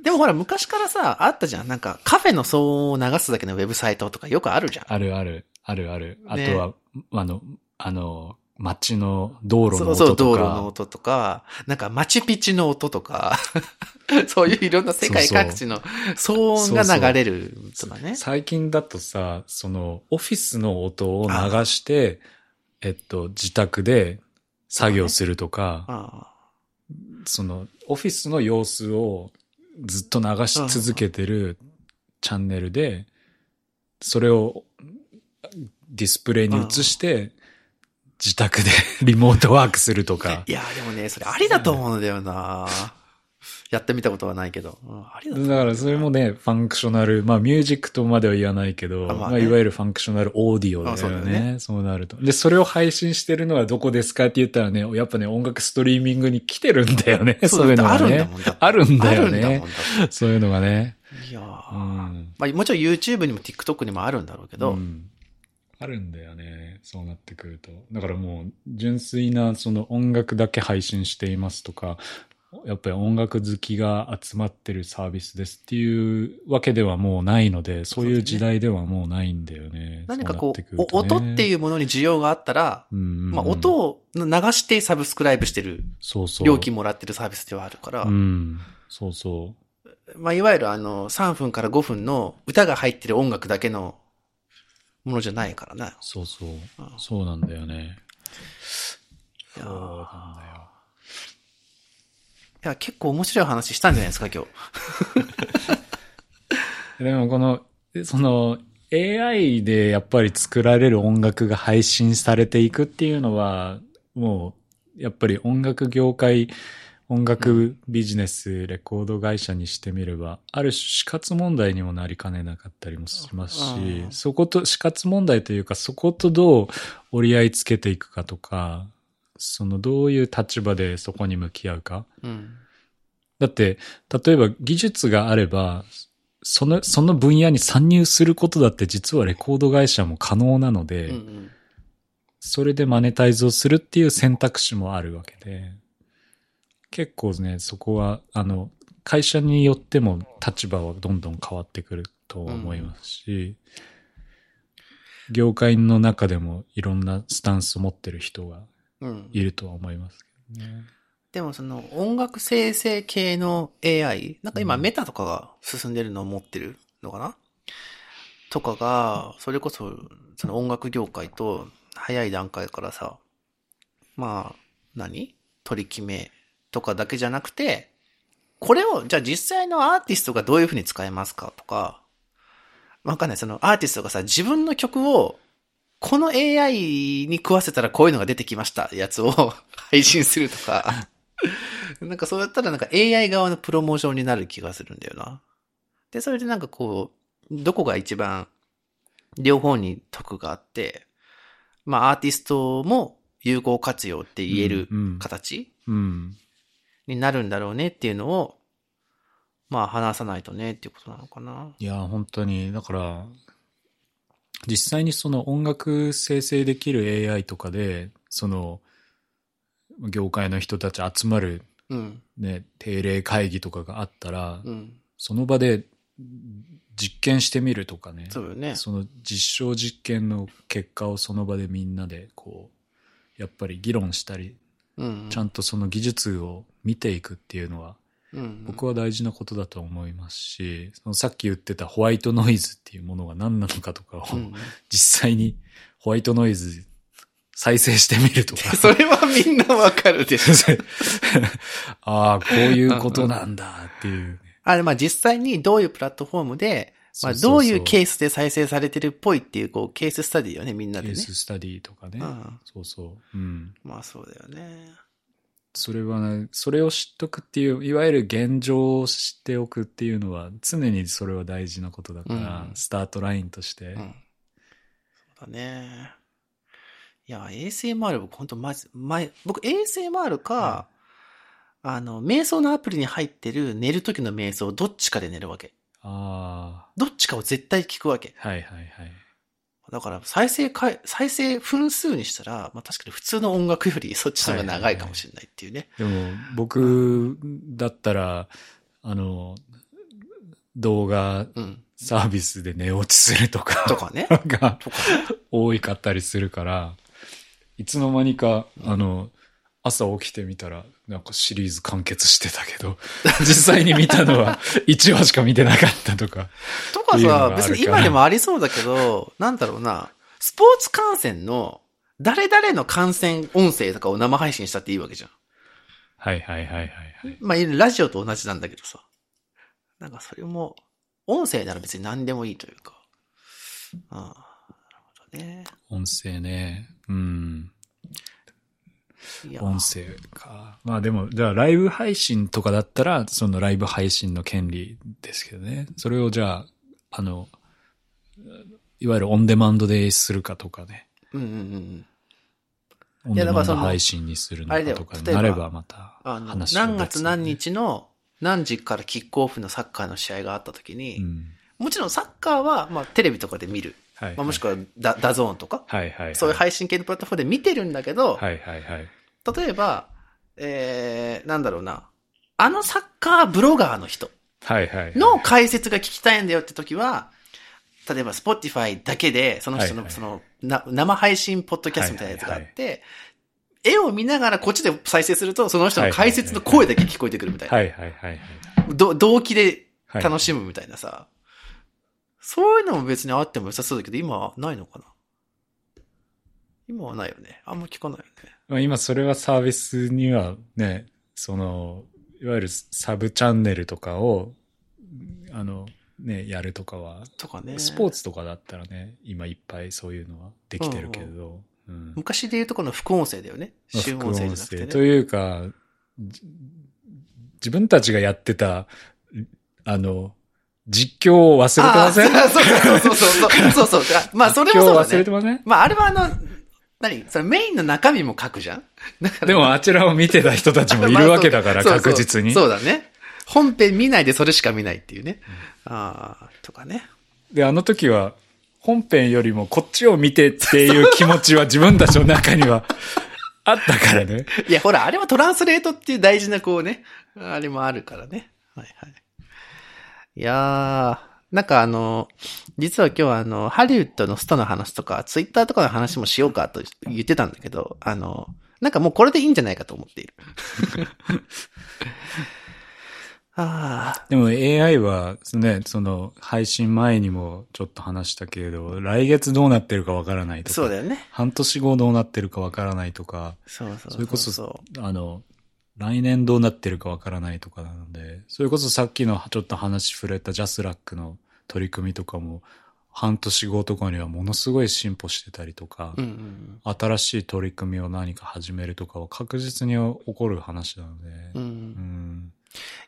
でもほら、昔からさ、あったじゃん。なんか、カフェの騒音を流すだけのウェブサイトとかよくあるじゃん。あるある、あるある。あねとは、あの、あの、街の道路のそうそう、音とか。道路の音とか、なんか、マチュピチの音とか、そういういろんな世界各地の騒音が流れるとかね。最近だとさ、その、オフィスの音を流して、えっと、自宅で作業するとか、あその、オフィスの様子をずっと流し続けてるチャンネルで、それをディスプレイに映して、自宅で リモートワークするとかい。や、でもね、それありだと思うんだよなやってみたことはないけど。うんありだだからそれもね、 functional、まあミュージックとまでは言わないけど、まああまあねいわゆる functional audio だよね。あそうねそうなると。で、それを配信してるのはどこですかって言ったらね、やっぱね、音楽ストリーミングに来てるんだよね。そういうのがあるんだねもんだって。あるんだよね。そういうのがね。ていやーうん。まあもちろん YouTube にも TikTok にもあるんだろうけど、うんあるんだよね。そうなってくると。だからもう、純粋なその音楽だけ配信していますとか、やっぱり音楽好きが集まってるサービスですっていうわけではもうないので、そういう時代ではもうないんだよね。何かこう、ねお音っていうものに需要があったら、うんうんうんまあ音を流してサブスクライブしてる、そうそう。料金もらってるサービスではあるから、うん。そうそまあいわゆるあの3分から5分の歌が入ってる音楽だけのものじゃないからなう。。そうそううん。そうなんだよね。そうーなんだよ。いや、結構面白い話したんじゃないですか、今日。でもこの、その AI でやっぱり作られる音楽が配信されていくっていうのは、もうやっぱり音楽業界、音楽ビジネス、レコード会社にしてみれば、ある種死活問題にもなりかねなかったりもしますしう、んそこと、死活問題というか、そことどう折り合いつけていくかとか、そのどういう立場でそこに向き合うか。うん。だって、例えば技術があれば、その、その分野に参入することだって実はレコード会社も可能なので、うんうん。それでマネタイズをするっていう選択肢もあるわけで、結構ね、そこは、あの、会社によっても立場はどんどん変わってくると思いますし、業界の中でもいろんなスタンスを持ってる人がうん。いるとは思いますけどね。でもその音楽生成系の AI、なんか今うんメタとかが進んでるのを持ってるのかな？とかが、それこそその音楽業界と早い段階からさ、まあ、何？取り決めとかだけじゃなくて、これを、じゃあ実際のアーティストがどういうふうに使えますかとか、わかんない。そのアーティストがさ、自分の曲を、この AI に食わせたらこういうのが出てきましたやつを 配信するとか、なんかそうやったらなんか AI 側のプロモーションになる気がするんだよな。で、それでなんかこう、どこが一番両方に得があって、まあアーティストも有効活用って言えるうんうん形うん。になるんだろうねっていうのを、まあ話さないとねっていうことなのかな。いや、本当に、だから、実際にその音楽生成できる AI とかで、その、業界の人たち集まるうん。ね、定例会議とかがあったら、うん。その場で実験してみるとかね。そうよね。その実証実験の結果をその場でみんなでこう、やっぱり議論したり、うん。ちゃんとその技術を見ていくっていうのは、うん。僕は大事なことだと思いますし、そのさっき言ってたホワイトノイズっていうものが何なのかとかを、うん。実際にホワイトノイズ再生してみるとか。それはみんなわかるでしょ。ああ、こういうことなんだっていうね。あれ、まあ実際にどういうプラットフォームで、まあどういうケースで再生されてるっぽいっていう、こう、ケーススタディよね、みんなでね。ケーススタディとかね。うんそうそう。うん。まあそうだよね。それはね、それを知っとくっていう、いわゆる現状を知っておくっていうのは、常にそれは大事なことだから、うんスタートラインとして。うん。そうだね。いや、ASMR 僕本当まず、前、僕 ASMR か、あの、瞑想のアプリに入ってる寝る時の瞑想、どっちかで寝るわけ。あどっちかを絶対聞くわけ。あ。はいはいはい。だから、再生回、再生分数にしたら、まあ確かに普通の音楽よりそっちの方が長いかもしれないっていうね。でも、僕だったら、あの、動画うん。サービスで寝落ちするとか、とかね。が。多いかったりするから、いつの間にか、あの、朝起きてみたら、なんかシリーズ完結してたけど、実際に見たのは 1話しか見てなかったとか。とかさ別に今でもありそうだけど、なんだろうな、スポーツ観戦の、誰々の観戦音声とかを生配信したっていいわけじゃん。はいはいはいはいはい。まあ、ラジオと同じなんだけどさ。なんかそれも、音声なら別に何でもいいというか。ああ、なるほどね。音声ね。うん。音声か。まあでも、じゃあライブ配信とかだったら、そのライブ配信の権利ですけどね。それをじゃあ、あの、いわゆるオンデマンドでするかとかね。うんうんうん。オンデマンド配信にするのかとかになればばまた話は何月何別日の何時からキックオフのサッカーの試合があった時に、うん。もちろんサッカーは、まあ、テレビとかで見る。はい。まあ、もしくはダ、ダゾーンとか、はいはいはい。そういう配信系のプラットフォームで見てるんだけど、はいはいはい。例えば、えー、なんだろうな、あのサッカーブロガーの人はいはいはい。の解説が聞きたいんだよって時は、例えば Spotify だけで、その人の、はいはいそのな、生配信ポッドキャストみたいなやつがあって、絵を見ながらこっちで再生すると、その人の解説の声だけ聞こえてくるみたいな。はいはいはいはい。ど動機ではい楽しむみたいなさ。そういうのも別にあっても良さそうだけど、今はないのかな？今はないよね。あんま聞かないよね。まあ、今それはサービスにはね、その、いわゆるサブチャンネルとかを、あの、ね、やるとかは、とかね。スポーツとかだったらね、今いっぱいそういうのはできてるけど、うん昔で言うとこの副音声だよね。音声じゃなくてね。副音声というか、じ自分たちがやってた、あの、実況を忘れてません？あそうそうそうそうそう。そうそうまあ、それもそうだね忘れて。ません？まあ、あれはあの、何？それメインの中身も書くじゃん？でもあちらを見てた人たちもいるわけだから、そうそう確実に。そうだね。本編見ないでそれしか見ないっていうね。ああ、とかね。で、あの時は、本編よりもこっちを見てっていう気持ちは自分たちの中には あったからね。いや、ほら、あれはトランスレートっていう大事なこうね、あれもあるからね。はいはい。いやー、なんかあの、実は今日はあの、ハリウッドのストの話とか、ツイッターとかの話もしようかと言ってたんだけど、あの、なんかもうこれでいいんじゃないかと思っている。あでも AI はね、その配信前にもちょっと話したけれど、来月どうなってるかわからないあ、とか。そうだよね。半年後どうなってるかわからないとか、そうそうそうそう。それこそあの、来年どうなってるかわからないとかなので、それこそさっきのちょっと話触れたジャスラックの取り組みとかも、半年後とかにはものすごい進歩してたりとか、うんうん新しい取り組みを何か始めるとかは確実に起こる話なので、うん。う。うんん。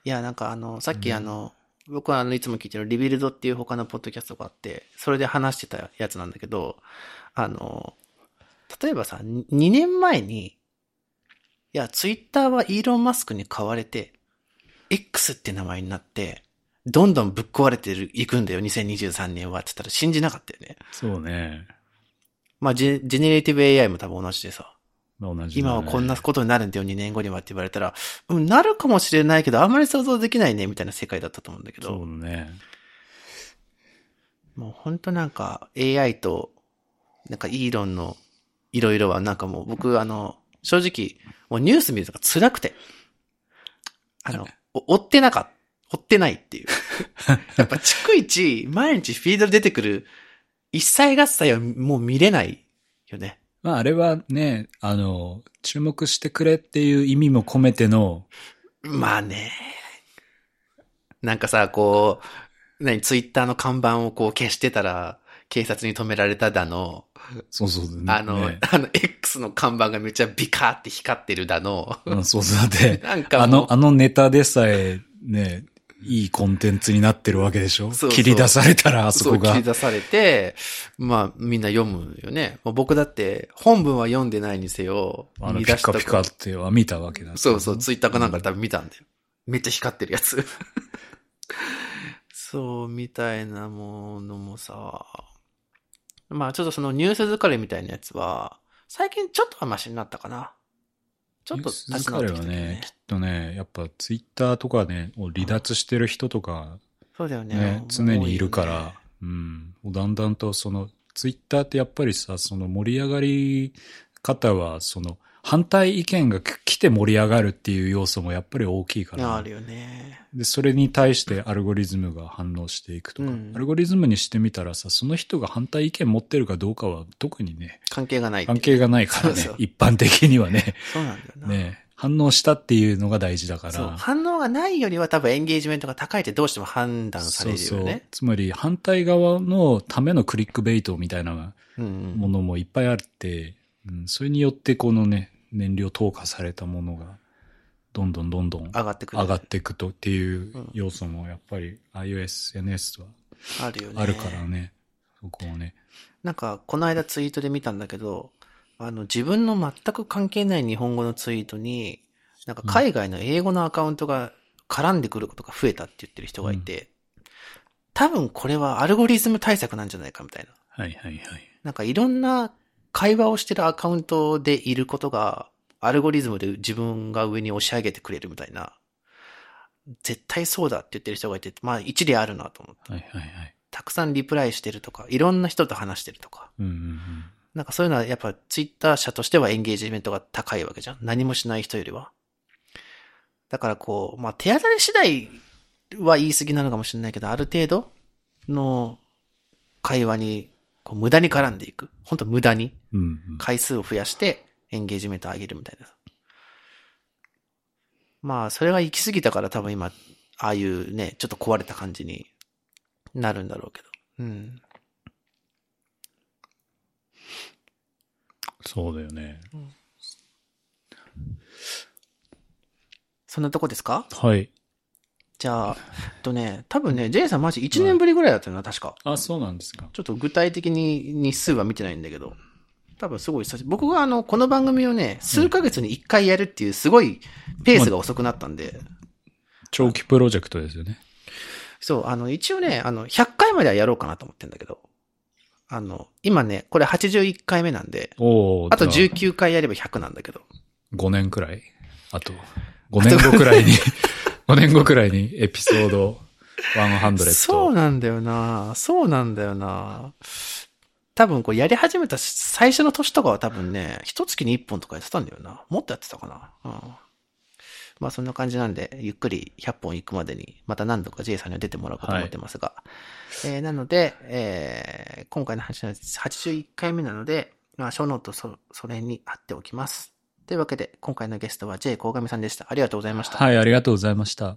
いや、なんかあの、さっきあの、僕はあの、いつも聞いてる Rebuild っていう他のポッドキャストがあって、それで話してたやつなんだけど、あの、例えばさ、2年前に、いや、ツイッターはイーロン・マスクに買われて、X って名前になって、どんどんぶっ壊れてる、いくんだよ、2023年はって言ったら信じなかったよね。そうね。まあ、ジェ generative AI も多分同じでさ、まあ同じだね今はこんなことになるんだよ、2年後にはって言われたら、うん、なるかもしれないけど、あんまり想像できないね、みたいな世界だったと思うんだけど。そうね。もう本当なんか AI と、なんかイーロンのいろいろはなんかもう僕あの、正直、もうニュース見るとか辛くて。あの、お追ってなかった。追ってないっていう。やっぱ逐一、毎日フィードで出てくる一切合切はもう見れないよね。まああれはね、あの、注目してくれっていう意味も込めての、まあね。なんかさ、こう、何、ツイッターの看板をこう消してたら、警察に止められただの、そうそう、あの、ねあの、X の看板がめっちゃビカーって光ってるだの。うんそうそうだって、なんかあの、あのネタでさえ、ね、いいコンテンツになってるわけでしょ？そうそう切り出されたらあそこがう切り。出されて、まあみんな読むよね。まあ僕だって本文は読んでないにせよ、あの、ピカピカっては見たわけだ。そうそう、ツイッターかなんかで多分見たんだよ。めっちゃ光ってるやつ。そう、みたいなものもさ、まあちょっとそのニュース疲れみたいなやつは、最近ちょっとはマシになったかな。ちょっと立ち直ってきたけどねね、きっとね、やっぱツイッターとかね、を離脱してる人とかそうだよね。ね、常にいるか多よねら、うん。だんだんとその、ツイッターってやっぱりさ、その盛り上がり方は、その、反対意見が来て盛り上がるっていう要素もやっぱり大きいから。あるよね。で、それに対してアルゴリズムが反応していくとか、うんアルゴリズムにしてみたらさ、その人が反対意見持ってるかどうかは特にね、関係がない関係がないからね、そうそう一般的にはね、そうなんだよな。ね、反応したっていうのが大事だから。そう。反応がないよりは多分エンゲージメントが高いってどうしても判断されるよね。そうそう。つまり反対側のためのクリックベイトみたいなうんうんものもいっぱいあって、うん、それによってこのね、燃料投下されたものが、どんどんどんどん上がってくる。上がっていくとっていう要素もやっぱり iOS、NS はあるよね。あるからね、そこをね。なんか、この間ツイートで見たんだけど、あの、自分の全く関係ない日本語のツイートに、なんか海外の英語のアカウントが絡んでくることが増えたって言ってる人がいて、多分これはアルゴリズム対策なんじゃないかみたいな。はいはいはい。なんかいろんな会話をしてるアカウントでいることが、アルゴリズムで自分が上に押し上げてくれるみたいな。絶対そうだって言ってる人がいて、まあ一理あるなと思って。はいはいはい。たくさんリプライしてるとか、いろんな人と話してるとか。うんうんうん。なんかそういうのはやっぱツイッター社としてはエンゲージメントが高いわけじゃん。何もしない人よりは。だからこう、まあ手当たり次第は言い過ぎなのかもしれないけど、ある程度の会話にこう無駄に絡んでいく。本当無駄にうんうん。回数を増やしてエンゲージメントを上げるみたいな。まあそれが行き過ぎたから多分今、ああいうね、ちょっと壊れた感じになるんだろうけど。うん。そうだよね。そんなとこですか？はい。じゃあ、えっとね、多分ね、J さんマジ1年ぶりぐらいだったよな、確か。あ、そうなんですか。ちょっと具体的に日数は見てないんだけど、多分すごい久し僕があの、この番組をね、数ヶ月に1回やるっていうすごいペースが遅くなったんで、長期プロジェクトですよね。そう、あの、一応ね、あの、100回まではやろうかなと思ってんだけど、あの、今ね、これ81回目なんで、おあとじゃ19回やれば100なんだけど、5年くらい？あと、5年後くらいに、5年後くらいにエピソード100そうなんだよなそうなんだよな多分これやり始めた最初の年とかは多分ね、一月に一本とかやってたんだよな。もっとやってたかな。うん。まあそんな感じなんで、ゆっくり100本行くまでに、また何度か J さんには出てもらおうかと思ってますが。えーなので、えー今回の話は81回目なので、まあ、小ノートそ、それに貼っておきます。というわけで、今回のゲストは J 鴻上さんでした。ありがとうございました。はい、ありがとうございました。